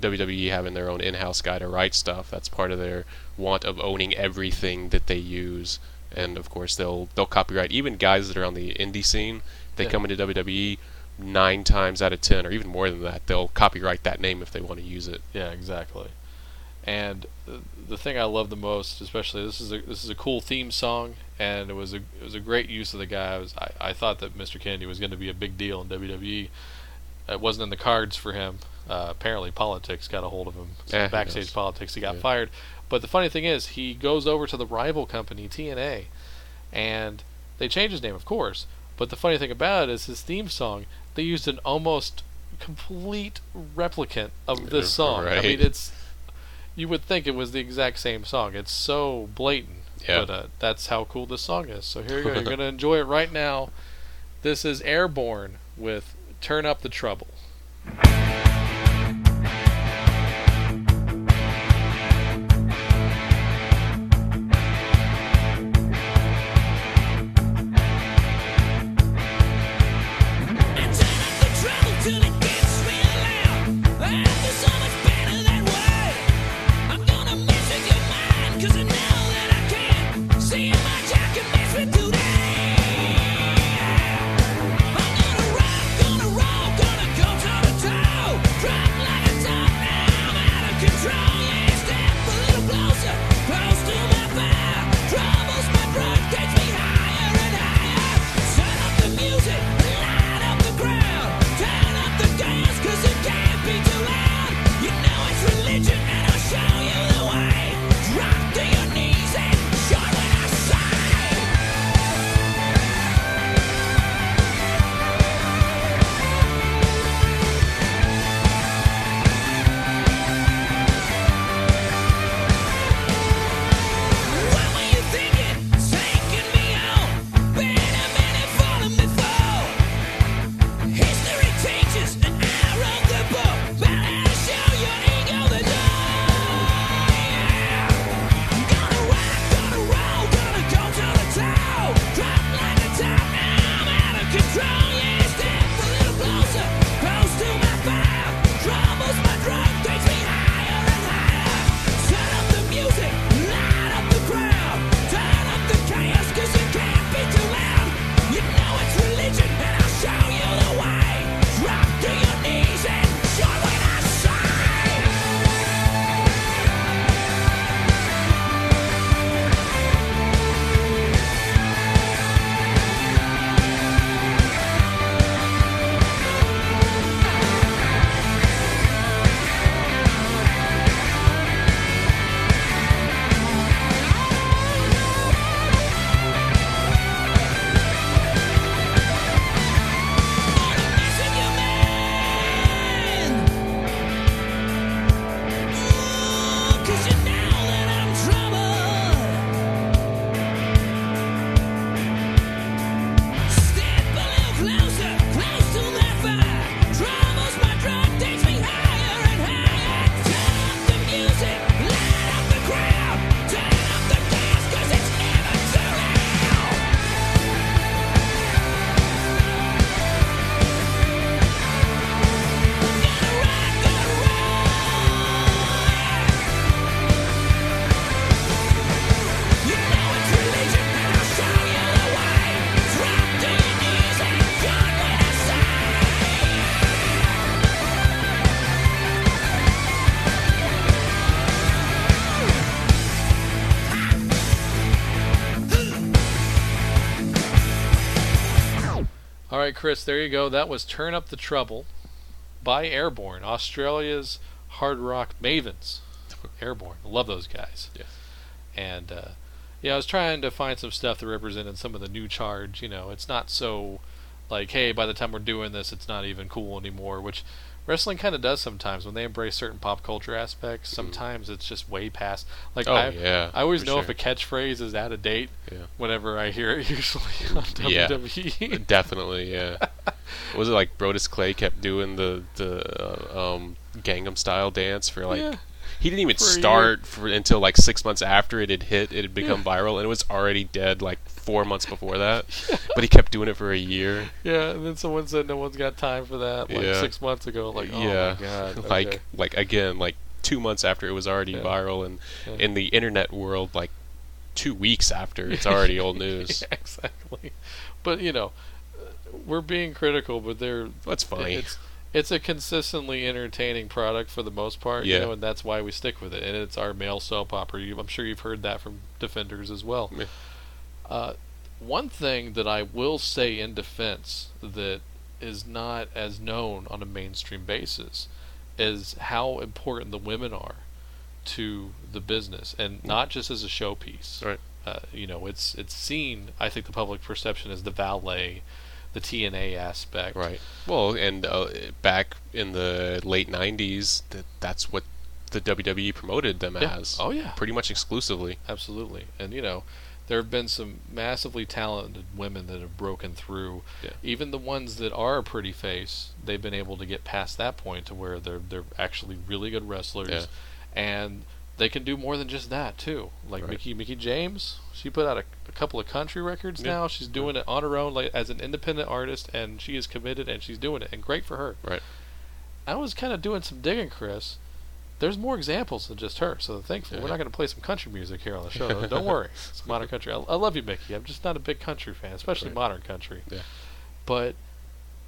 WWE having their own in-house guy to write stuff. That's part of their want of owning everything that they use. And of course, they'll they'll copyright even guys that are on the indie scene. They Yeah. come into WWE nine times out of ten, or even more than that. They'll copyright that name if they want to use it. Yeah, exactly. And the thing I love the most, especially this is a this is a cool theme song, and it was a it was a great use of the guy. I was I, I thought that Mr. Kennedy was going to be a big deal in WWE. It wasn't in the cards for him. Uh, apparently, politics got a hold of him. Yeah, who backstage politics. He got Yeah. fired. But the funny thing is, he goes over to the rival company TNA, and they change his name, of course. But the funny thing about it is his theme song. They used an almost complete replicant of this song. I mean, it's you would think it was the exact same song. It's so blatant. Yeah. But uh, that's how cool this song is. So here you go. You're going to enjoy it right now. This is Airbourne with Turn Up the Trouble. Chris, there you go. That was Turn Up the Trouble by Airbourne, Australia's hard rock mavens. Airbourne. I love those guys. Yes. And, uh, yeah, I was trying to find some stuff that represented some of the new charge. You know, it's not so like, hey, by the time we're doing this, it's not even cool anymore, which wrestling kind of does sometimes when they embrace certain pop culture aspects. Sometimes it's just way past. Like Mm. Oh, I, yeah, I always know if a catchphrase is out of date Yeah. whenever I hear it. Usually on E. Yeah. Definitely, yeah. was it like Brodus Clay kept doing the the uh, um, Gangnam Style dance for like? Yeah. He didn't even For start for until like six months after it had hit. It had become viral, and it was already dead like four months before that. But he kept doing it for a year. Yeah, and then someone said no one's got time for that like Yeah. six months ago. Like, oh yeah, my god, like okay. like again, like two months after it was already Yeah. viral, and in the internet world, like two weeks after, it's already old news. Exactly. But you know, uh, we're being critical, but they're That's funny. It's it's a consistently entertaining product for the most part, you Yeah. know, and that's why we stick with it. And it's our male soap opera. You, I'm sure you've heard that from defenders as well. Yeah. Uh, one thing that I will say in defense that is not as known on a mainstream basis is how important the women are to the business, and not just as a showpiece. Right. Uh, you know, it's it's seen. I think the public perception is the valet, the TNA aspect. Right. Well, and uh, back in the late '90s, that that's what the WWE promoted them Yeah. as. Oh, yeah. Pretty much exclusively. Absolutely. And you know, there have been some massively talented women that have broken through. Yeah. Even the ones that are a pretty face, they've been able to get past that point to where they're they're actually really good wrestlers, Yeah. and they can do more than just that too. Like Right. Mickie Mickie James, she put out a, a couple of country records Yeah. now. She's doing it on her own, like as an independent artist, and she is committed and she's doing it, and great for her. Right. I was kind of doing some digging, Chris. There's more examples than just her, so thankfully we're not going to play some country music here on the show. though. Don't worry, it's modern country. I, I love you, Mickie. I'm just not a big country fan, especially Right. modern country. Yeah. But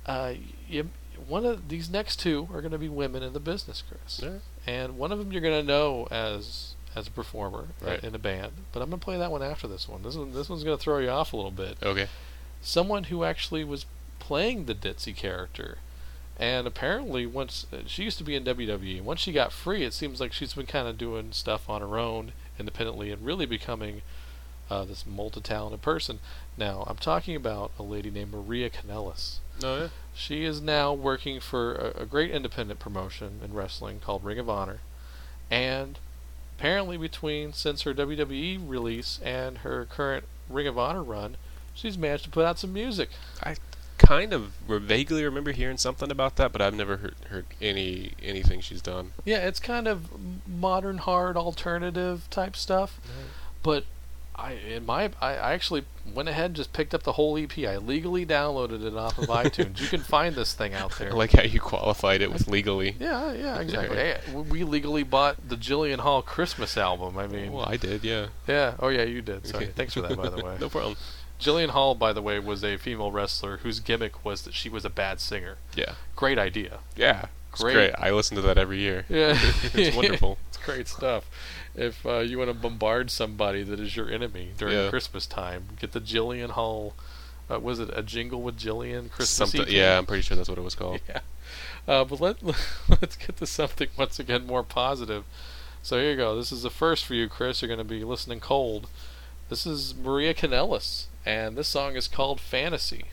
uh, you, one of these next two are going to be women in the business, Chris, Yeah. and one of them you're going to know as as a performer uh, Right. in a band. But I'm going to play that one after this one. This one this one's going to throw you off a little bit Okay. someone who actually was playing the ditzy character. And apparently, once uh, she used to be in WWE, once she got free, it seems like she's been kind of doing stuff on her own, independently, and really becoming uh, this multi-talented person. Now, I'm talking about a lady named Maria Kanellis. No. Yeah. She is now working for a, a great independent promotion in wrestling called Ring of Honor, and apparently, between since her WWE release and her current Ring of Honor run, she's managed to put out some music. I kind of vaguely remember hearing something about that, but I've never heard, heard any anything she's done. Yeah, it's kind of modern hard alternative type stuff. But I in my I, I actually went ahead and just picked up the whole EP. I legally downloaded it off of iTunes. You can find this thing out there. I like how you qualified it with legally. yeah, yeah, exactly. Hey, we legally bought the Jillian Hall Christmas album. I mean, Well, I did, yeah. yeah. Oh yeah, you did. Sorry. Thanks for that, by the way. no problem. Jillian Hall, by the way, was a female wrestler whose gimmick was that she was a bad singer. Yeah. Great idea. Yeah. It's Great. great. I listen to that every year. Yeah, It's wonderful. it's great stuff. If uh, you want to bombard somebody that is your enemy during Yeah. Christmas time, get the Jillian Hall. Uh, was it a jingle with Jillian Christmas? Something. Yeah, I'm pretty sure that's what it was called. Yeah. Uh, but let let's get to something once again more positive. So here you go. This is the first for you, Chris. You're going to be listening cold. This is Maria Kanellis, and this song is called Fantasy.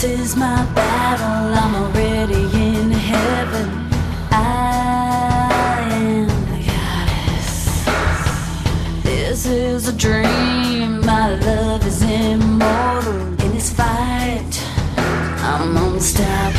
This is my battle, I'm already in heaven. I am the goddess. This is a dream, my love is immortal. In this fight, I'm unstoppable.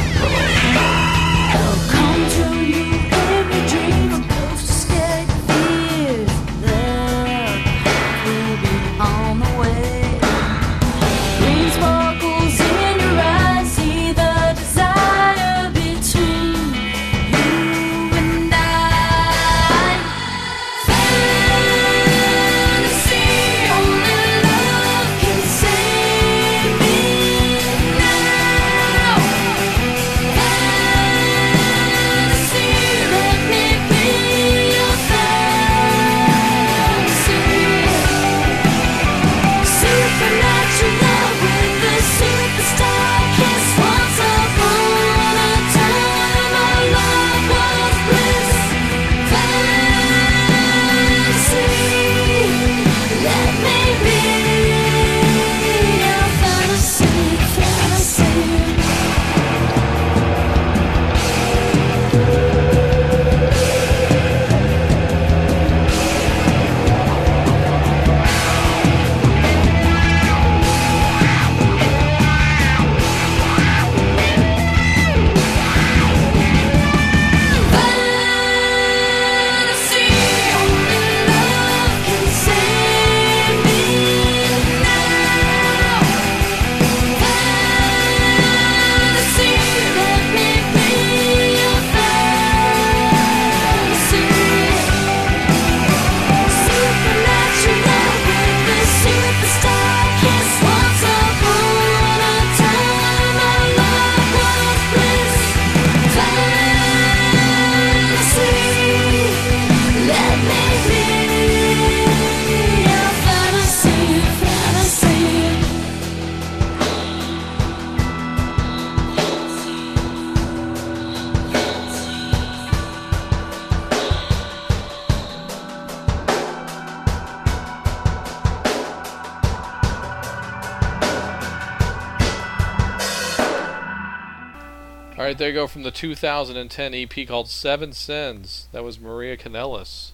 There you go from the 2010 EP called Seven Sins. That was Maria Kanellis.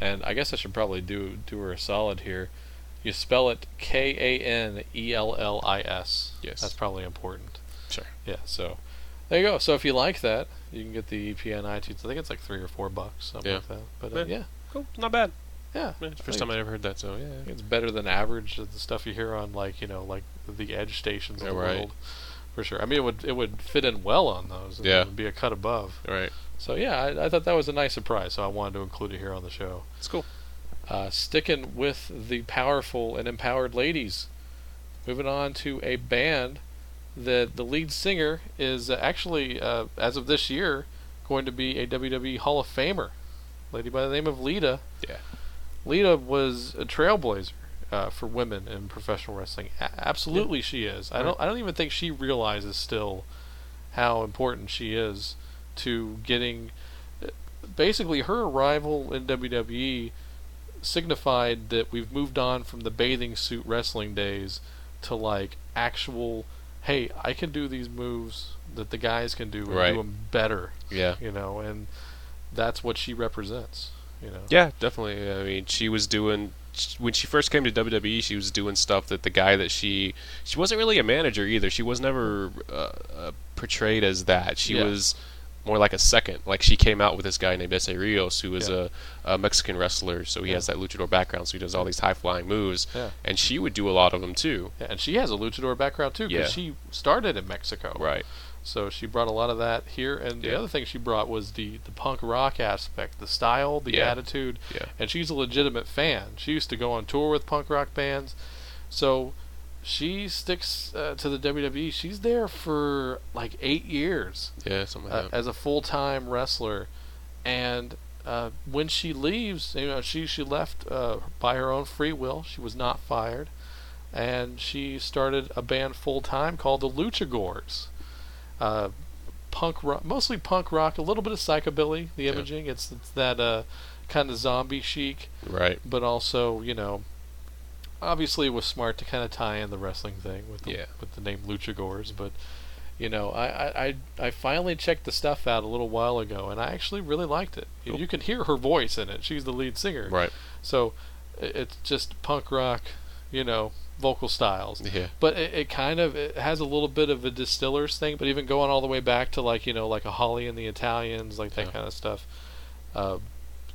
And I guess I should probably do do her a solid here. You spell it K A N E L L I S. Yes. That's probably important. Sure. Yeah, so there you go. So if you like that, you can get the EP on iTunes. I think it's like three or four bucks, something Yeah. like that. But uh, Yeah. yeah, Cool. Not bad. yeah. Yeah, first time I ever heard that, so yeah. it's better than average of the stuff you hear on like you know like the edge stations of Yeah, the right. world. For sure. I mean, it would it would fit in well on those. and Yeah. It would be a cut above. Right. So yeah, I, I thought that was a nice surprise. So I wanted to include it here on the show. It's cool. Uh, sticking with the powerful and empowered ladies. Moving on to a band that the lead singer is uh, actually, uh, as of this year, going to be a WWE Hall of Famer. Lady by the name of Lita. Yeah. Lita was a trailblazer uh, for women in professional wrestling. A- absolutely, she is. I don't. I don't even think she realizes still how important she is to getting. Basically, her arrival in WWE signified that we've moved on from the bathing suit wrestling days to like actual. Hey, I can do these moves that the guys can do and Right. do them better. Yeah. You know, and that's what she represents. You know. Yeah, definitely. I mean, she was doing when she first came to WWE. She was doing stuff that the guy that she she wasn't really a manager either. She was never uh, uh, portrayed as that. She Yeah. was more like a second. Like she came out with this guy named Essa Rios, who is Yeah. a, a Mexican wrestler. So he Yeah. has that luchador background. So he does all these high flying moves, Yeah. and she would do a lot of them too. Yeah, and she has a luchador background too, because she started in Mexico. Right. So she brought a lot of that here, and the other thing she brought was the the punk rock aspect, the style, the Yeah. attitude, Yeah. and she's a legitimate fan. She used to go on tour with punk rock bands, so she sticks uh, to the WWE. She's there for like eight years Yeah. Something uh, like that. as a full time wrestler, and uh, when she leaves, you know, she she left uh, by her own free will. She was not fired, and she started a band full time called the Luchagors. Uh, punk rock, mostly punk rock, a little bit of psychobilly. The Yeah. imaging, it's, it's that uh, kind of zombie chic right. but also you know obviously it was smart to kind of tie in the wrestling thing with the, Yeah. with the name Luchagors, but you know, I, I, I, finally checked the stuff out a little while ago, and I actually really liked it. You- Cool. You can hear her voice in it. She's the lead singer. Right. So it's just punk rock, you know, vocal styles. Yeah. But it, it kind of it has a little bit of a distillers thing, but even going all the way back to like you know like a Holly and the Italians, like that Yeah. kind of stuff. Uh,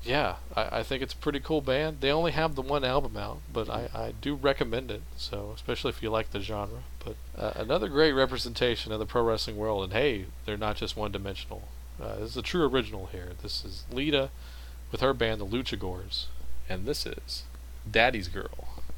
yeah, I, I think it's a pretty cool band. They only have the one album out, but I, I do recommend it. So especially if you like the genre. But uh, another great representation of the pro wrestling world, and hey, they're not just one dimensional. Uh, this is a true original here. This is Lita with her band, the Luchagors, and this is Daddy's Girl.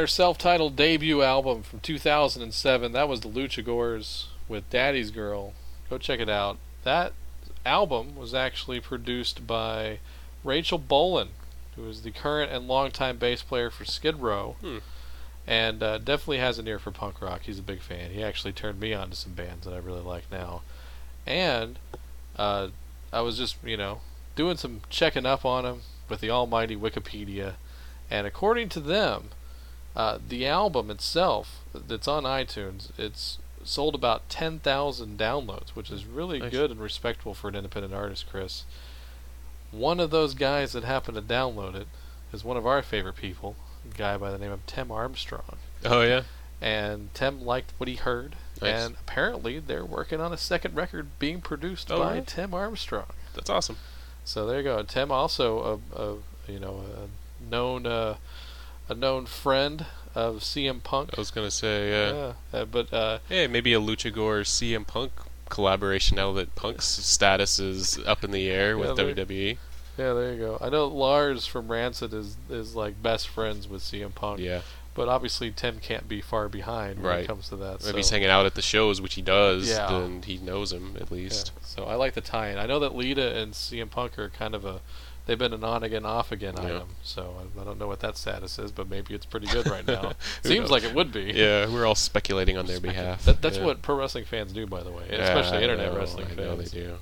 their self-titled debut album from 2007, that was the Luchagors with Daddy's Girl. Go check it out. That album was actually produced by Rachel Bolan, who is the current and longtime bass player for Skid Row, Hmm. and uh, definitely has an ear for punk rock. He's a big fan. He actually turned me on to some bands that I really like now. And uh, I was just, you know, doing some checking up on him with the almighty Wikipedia, and according to them, uh, the album itself that's on iTunes, it's sold about 10,000 downloads, which is really Nice. good and respectable for an independent artist, Chris. One of those guys that happened to download it is one of our favorite people, a guy by the name of Tim Armstrong. Oh yeah. And Tim liked what he heard, Nice. and apparently they're working on a second record being produced Oh, by. Tim Armstrong. That's awesome. So there you go. Tim also a, a you know a known uh, a known friend of CM Punk. I was gonna say, yeah. Yeah, uh, but uh, Hey, maybe a Luchagor CM Punk collaboration now that Punk's status is up in the air with Yeah, WWE. yeah, there you go. I know Lars from Rancid is is like best friends with CM Punk. Yeah. But obviously Tim can't be far behind when Right. it comes to that. Maybe so. he's hanging out at the shows, which he does, Yeah. then he knows him at Yeah, least. So I like the tie-in. I know that Lita and CM Punk are kind of a they've been an on again, off again Yeah. item. So I, I don't know what that status is, but maybe it's pretty good right now. Seems knows? like it would be. Yeah, we're all speculating on their behalf. That, that's Yeah. what pro wrestling fans do, by the way, especially I internet know, wrestling I fans. know they do.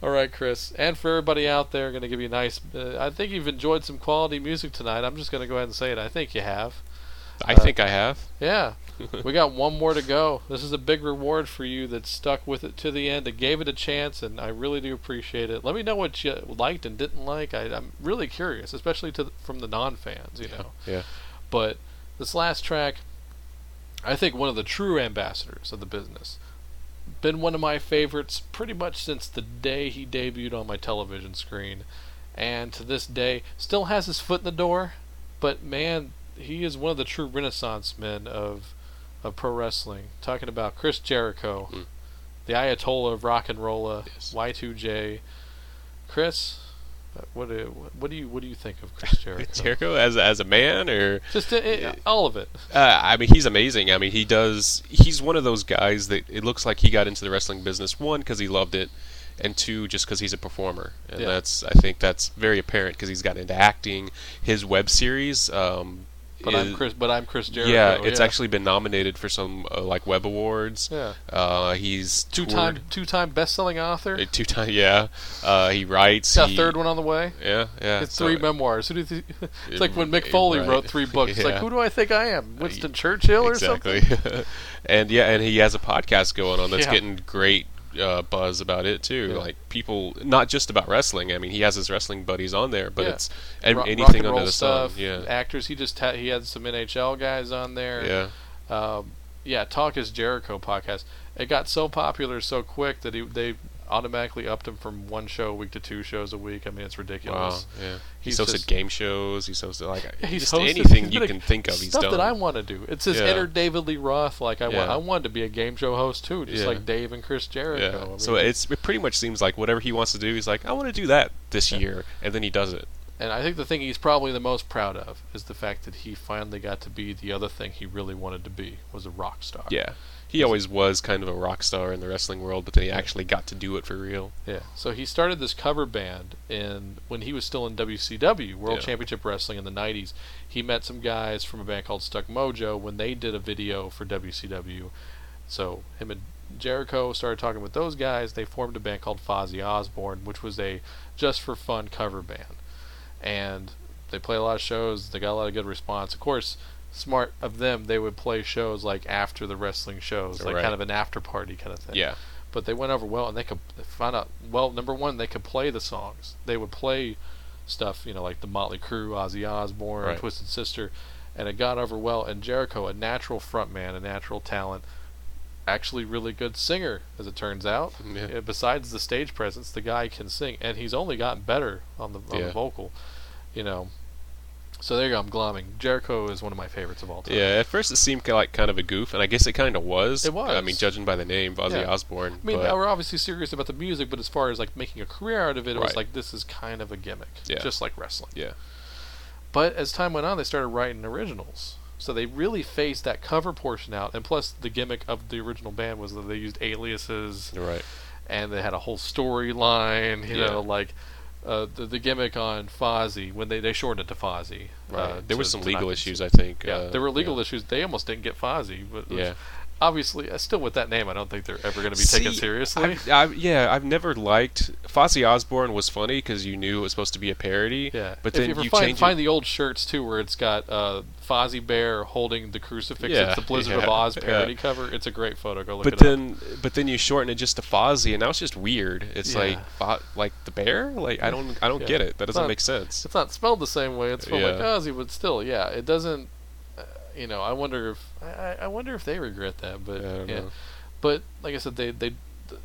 All right, Chris, and for everybody out there, going to give you a nice. Uh, I think you've enjoyed some quality music tonight. I'm just going to go ahead and say it. I think you have. I Uh, think I have. Yeah, we got one more to go. This is a big reward for you that stuck with it to the end, that gave it a chance, and I really do appreciate it. Let me know what you liked and didn't like. I, I'm really curious, especially to the, from the non-fans, you know. Yeah. But this last track, I think one of the true ambassadors of the business. Been one of my favorites pretty much since the day he debuted on my television screen. And to this day, still has his foot in the door. But man, he is one of the true renaissance men of of pro wrestling. Talking about Chris Jericho, Mm. the Ayatollah of rock and rolla, Yes. Y2J. Chris, uh, what do what do you what do you think of Chris Jericho? Jericho as as a man, or Just uh, uh, all of it. uh, I mean, he's amazing. I mean, he does. He's one of those guys that it looks like he got into the wrestling business one because he loved it, and two just because he's a performer. And Yeah. that's I think that's very apparent because he's got into acting. His web series. Um, But I'm Chris. But I'm Chris Jericho. yeah, it's actually been nominated for some uh, like web awards. yeah. Uh, he's Two time two time best selling author. uh, two time. Yeah, uh, he writes. Got a he- third one on the way. Yeah, yeah. It's so- three memoirs. Who do you think? It's like when Mick Right. Foley wrote three books. It's like, who do I think I am? Winston Churchill or exactly. something? and yeah, and he has a podcast going on that's Yeah. getting great uh, buzz about it too. Yeah. Like people, not just about wrestling. I mean, he has his wrestling buddies on there, but Yeah. it's ev- Ro- anything under the stuff. sun. Yeah, Actors. He just ha- he had some NHL guys on there. yeah, Um, yeah. Talk is Jericho podcast. It got so popular so quick that he they automatically upped him from one show a week to two shows a week. I mean, it's wow, ridiculous. yeah. He's He's, hosted just- game shows. He's hosted like He's just hosted- anything you can think of. He's stuff done. that I want to do. It's his Yeah. inner David Lee Roth. Like I want, I wanted to be a game show host too, just Yeah. like Dave and Chris Jericho. yeah. I mean, so it's it pretty much seems like whatever he wants to do, he's like, I want to do that this Yeah. year, and then he does it. And I think the thing he's probably the most proud of is the fact that he finally got to be the other thing he really wanted to be was a rock star. Yeah. He always was kind of a rock star in the wrestling world, but then he actually got to do it for real. Yeah. So he started this cover band and when he was still in WCW, World Yeah. Championship Wrestling in the 90s. He met some guys from a band called Stuck Mojo when they did a video for WCW. So him and Jericho started talking with those guys. They formed a band called Fozzy Osbourne, which was a just for fun cover band. And they play a lot of shows. They got a lot of good response. Of course, smart of them, they would play shows like after the wrestling shows, like Right. kind of an after party kind of thing Yeah. but they went over well and they could find out well number one they could play the songs they would play stuff you know like the motley Crue, ozzy osbourne Right. twisted sister and it got over well and jericho a natural frontman a natural talent actually really good singer as it turns out Yeah. Besides the stage presence the guy can sing and he's only gotten better on the on Yeah. the vocal you know so there you go i'm glomming jericho is one of my favorites of all time Yeah, at first it seemed like kind of a goof, and I guess it kind of was. It was. I mean, judging by the name, Ozzy Yeah. Osbourne. I mean, but, we're obviously serious about the music, but as far as like making a career out of it, it was like this is kind of a gimmick, Yeah. just like wrestling. yeah, But as time went on, they started writing originals, so they really phased that cover portion out. And plus, the gimmick of the original band was that they used aliases, right. and they had a whole storyline. You Yeah. know, like uh, the the gimmick on Fozzy when they they shortened it to Fozzy. Right. Uh, there was some legal issues, I think. Yeah, uh, there were legal yeah. issues. They almost didn't get Fozzy, but Yeah. Obviously, uh, still with that name, I don't think they're ever going to be taken seriously. I, I, yeah, I've never liked Fozzy Osbourne. Was funny because you knew it was supposed to be a parody. Yeah, but if then you you find, change find it. the old shirts too, where it's got uh, Fozzie Bear holding the crucifix. Yeah, it's the Blizzard of yeah, Oz yeah. parody cover. It's a great photo. Go look But it up. then, but then you shorten it just to Fozzy, and now it's just weird. It's Yeah. like, fo- like the bear. Like I don't, I don't Yeah. get it. That doesn't not- make sense. It's not spelled the same way. It's spelled like Yeah. Ozzy, but still, yeah, it doesn't. You know, I wonder if I, I- wonder if they regret that. But Yeah, I don't yeah, know. but like I said, they they.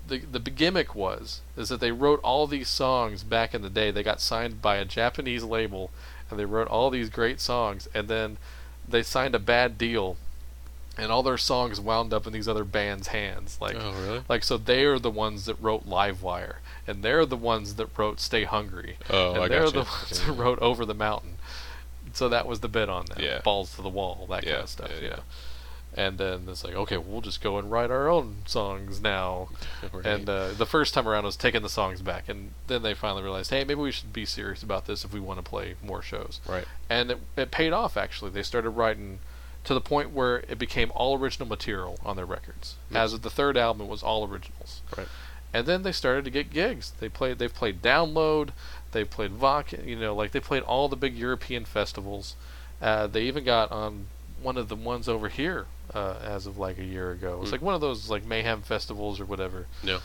The, the the gimmick was is that they wrote all these songs back in the day. They got signed by a Japanese label, and they wrote all these great songs. And then they signed a bad deal, and all their songs wound up in these other bands' hands. Like oh really? like so they are the ones that wrote Livewire, and they're the ones that wrote Stay Hungry, Oh, and I they're gotcha. the ones Okay. that wrote Over the Mountain. So that was the bit on that. Yeah. Balls to the wall, that kind of stuff. yeah, Yeah. yeah. And then it's like, okay, we'll just go and write our own songs now. Right. And uh, the first time around was taking the songs back, and then they finally realized, hey, maybe we should be serious about this if we want to play more shows. Right. And it, it paid off actually. They started writing to the point where it became all original material on their records. As of the third album, it was all originals. Right. And then they started to get gigs. They played. They've played Download. They played Vac. You know, like they played all the big European festivals. Uh, they even got on one of the ones over here uh, as of like a year ago. It's Hmm. like one of those like mayhem festivals or whatever. Yeah.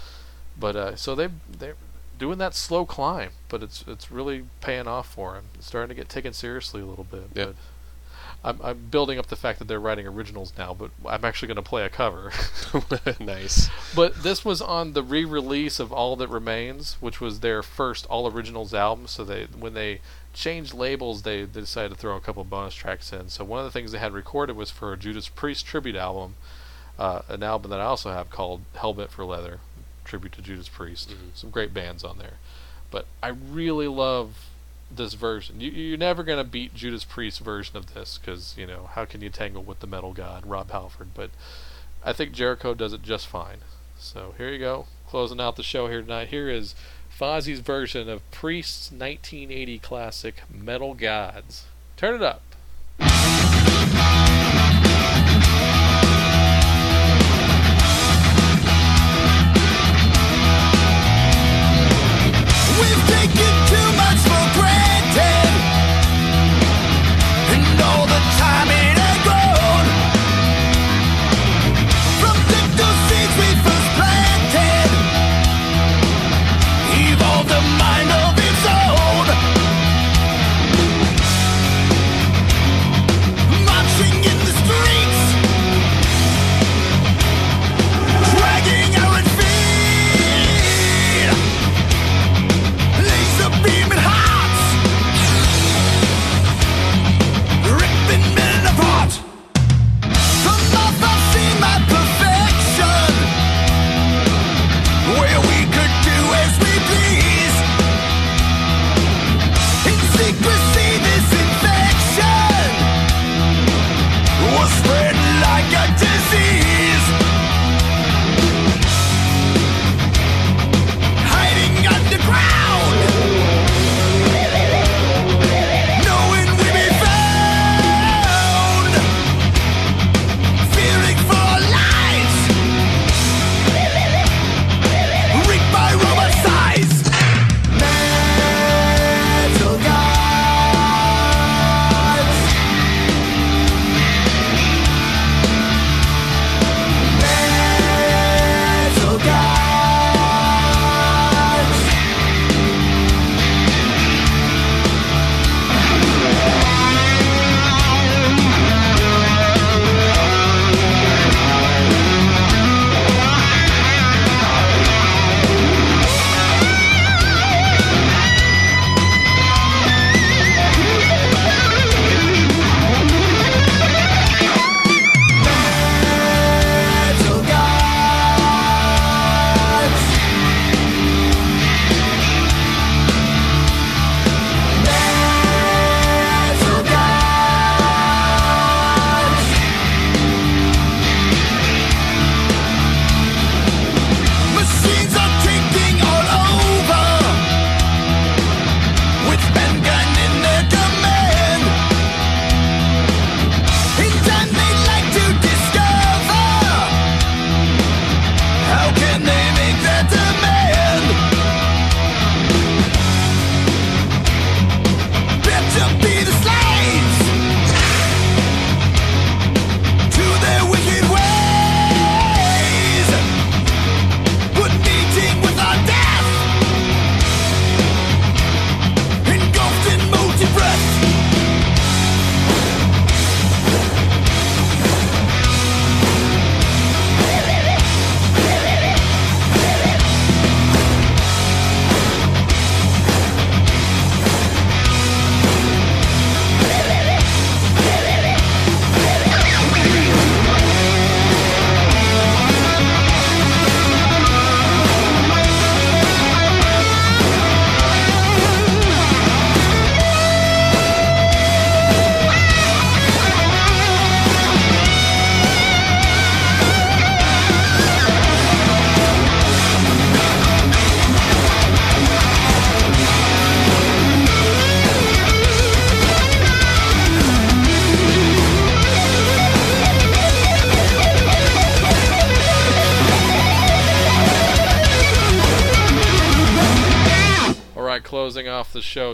But uh, so they they're doing that slow climb, but it's it's really paying off for them. It's starting to get taken seriously a little bit. Yeah. But I'm I'm building up the fact that they're writing originals now, but I'm actually going to play a cover. nice. But this was on the re-release of All That Remains, which was their first all originals album. So they when they changed labels, they, they decided to throw a couple bonus tracks in. So one of the things they had recorded was for a Judas Priest tribute album, uh, an album that I also have called Hellbent for Leather, tribute to Judas Priest. Some great bands on there. But I really love this version. You, you're never gonna beat Judas Priest's version of this because you know how can you tangle with the metal god Rob Halford? But I think Jericho does it just fine. So here you go, closing out the show here tonight. Here is Fozzy's version of Priest's 1980 classic Metal Gods. Turn it up. We've taken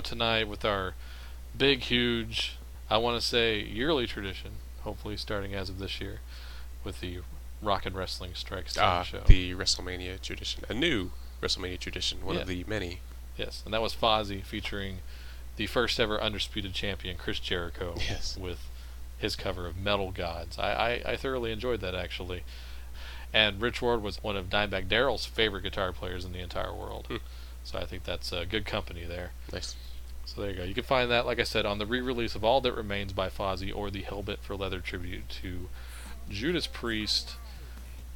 tonight with our big, huge, I want to say yearly tradition, hopefully starting as of this year, with the Rock and Wrestling Strikes 10 Ah, show. the WrestleMania tradition, a new WrestleMania tradition, one Yeah. of the many. Yes, and that was Fozzy featuring the first ever undisputed champion, Chris Jericho, Yes. with his cover of Metal Gods. I, I, I thoroughly enjoyed that actually. And Rich Ward was one of Dimebag Darrell's favorite guitar players in the entire world. Hmm. So I think that's a good company there. Nice. So there you go. You can find that, like I said, on the re-release of All That Remains by Fozzy or the Hellbent for Leather tribute to Judas Priest.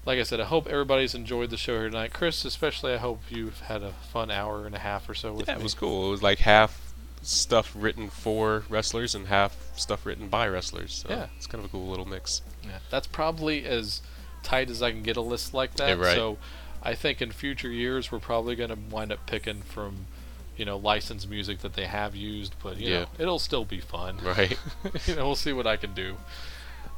Like I said, I hope everybody's enjoyed the show here tonight. Chris, especially, I hope you've had a fun hour and a half or so with Yeah, me. it was cool. It was like half stuff written for wrestlers and half stuff written by wrestlers. So Yeah. it's kind of a cool little mix. Yeah, that's probably as tight as I can get a list like that. Yeah, right. So I think in future years we're probably going to wind up picking from, you know, licensed music that they have used, but you Yeah. know, it'll still be fun. Right. you know, we'll see what I can do.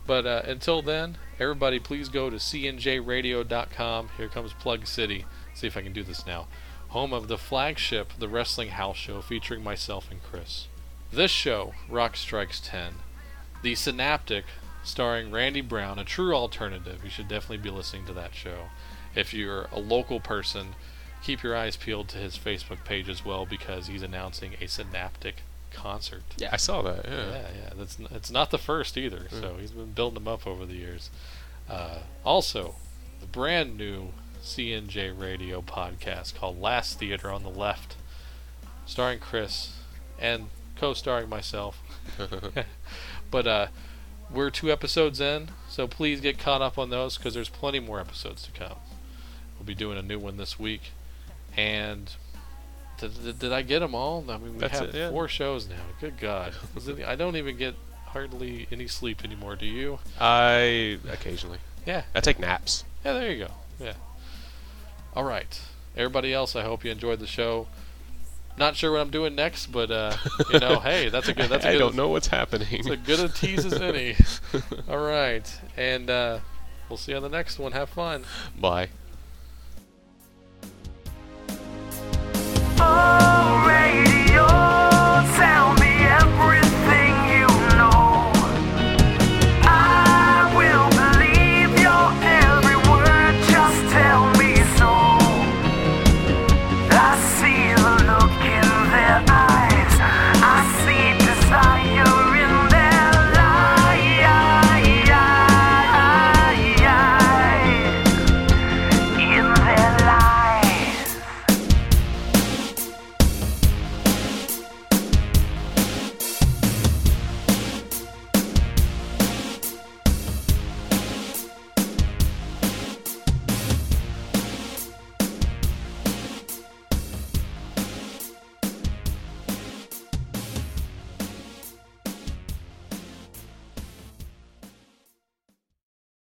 But uh, until then, everybody, please go to cnjradio.com. Here comes Plug City. See if I can do this now. Home of the flagship, the Wrestling House Show, featuring myself and Chris. This show, Rock Strikes 10. The Synaptic, starring Randy Brown, a true alternative. You should definitely be listening to that show. If you're a local person, keep your eyes peeled to his Facebook page as well because he's announcing a Synaptic concert. Yeah, I saw that. Yeah. Yeah, yeah. That's n- it's not the first either. So he's been building them up over the years. Uh, also, the brand new CNJ Radio podcast called Last Theater on the Left, starring Chris and co-starring myself. but uh, we're two episodes in, so please get caught up on those because there's plenty more episodes to come. We'll be doing a new one this week, and. Did, did, did I get them all? I mean, we That's have it, yeah. four shows now. Good God. It- I don't even get hardly any sleep anymore. Do you? I occasionally. Yeah. I take naps. Yeah, there you go. Yeah. All right. Everybody else, I hope you enjoyed the show. Not sure what I'm doing next, but uh, you know, hey, that's a good. That's a I good. don't know what's happening. It's a good a tease as any. All right, and uh, we'll see you on the next one. Have fun. Bye. Oh, radio sound.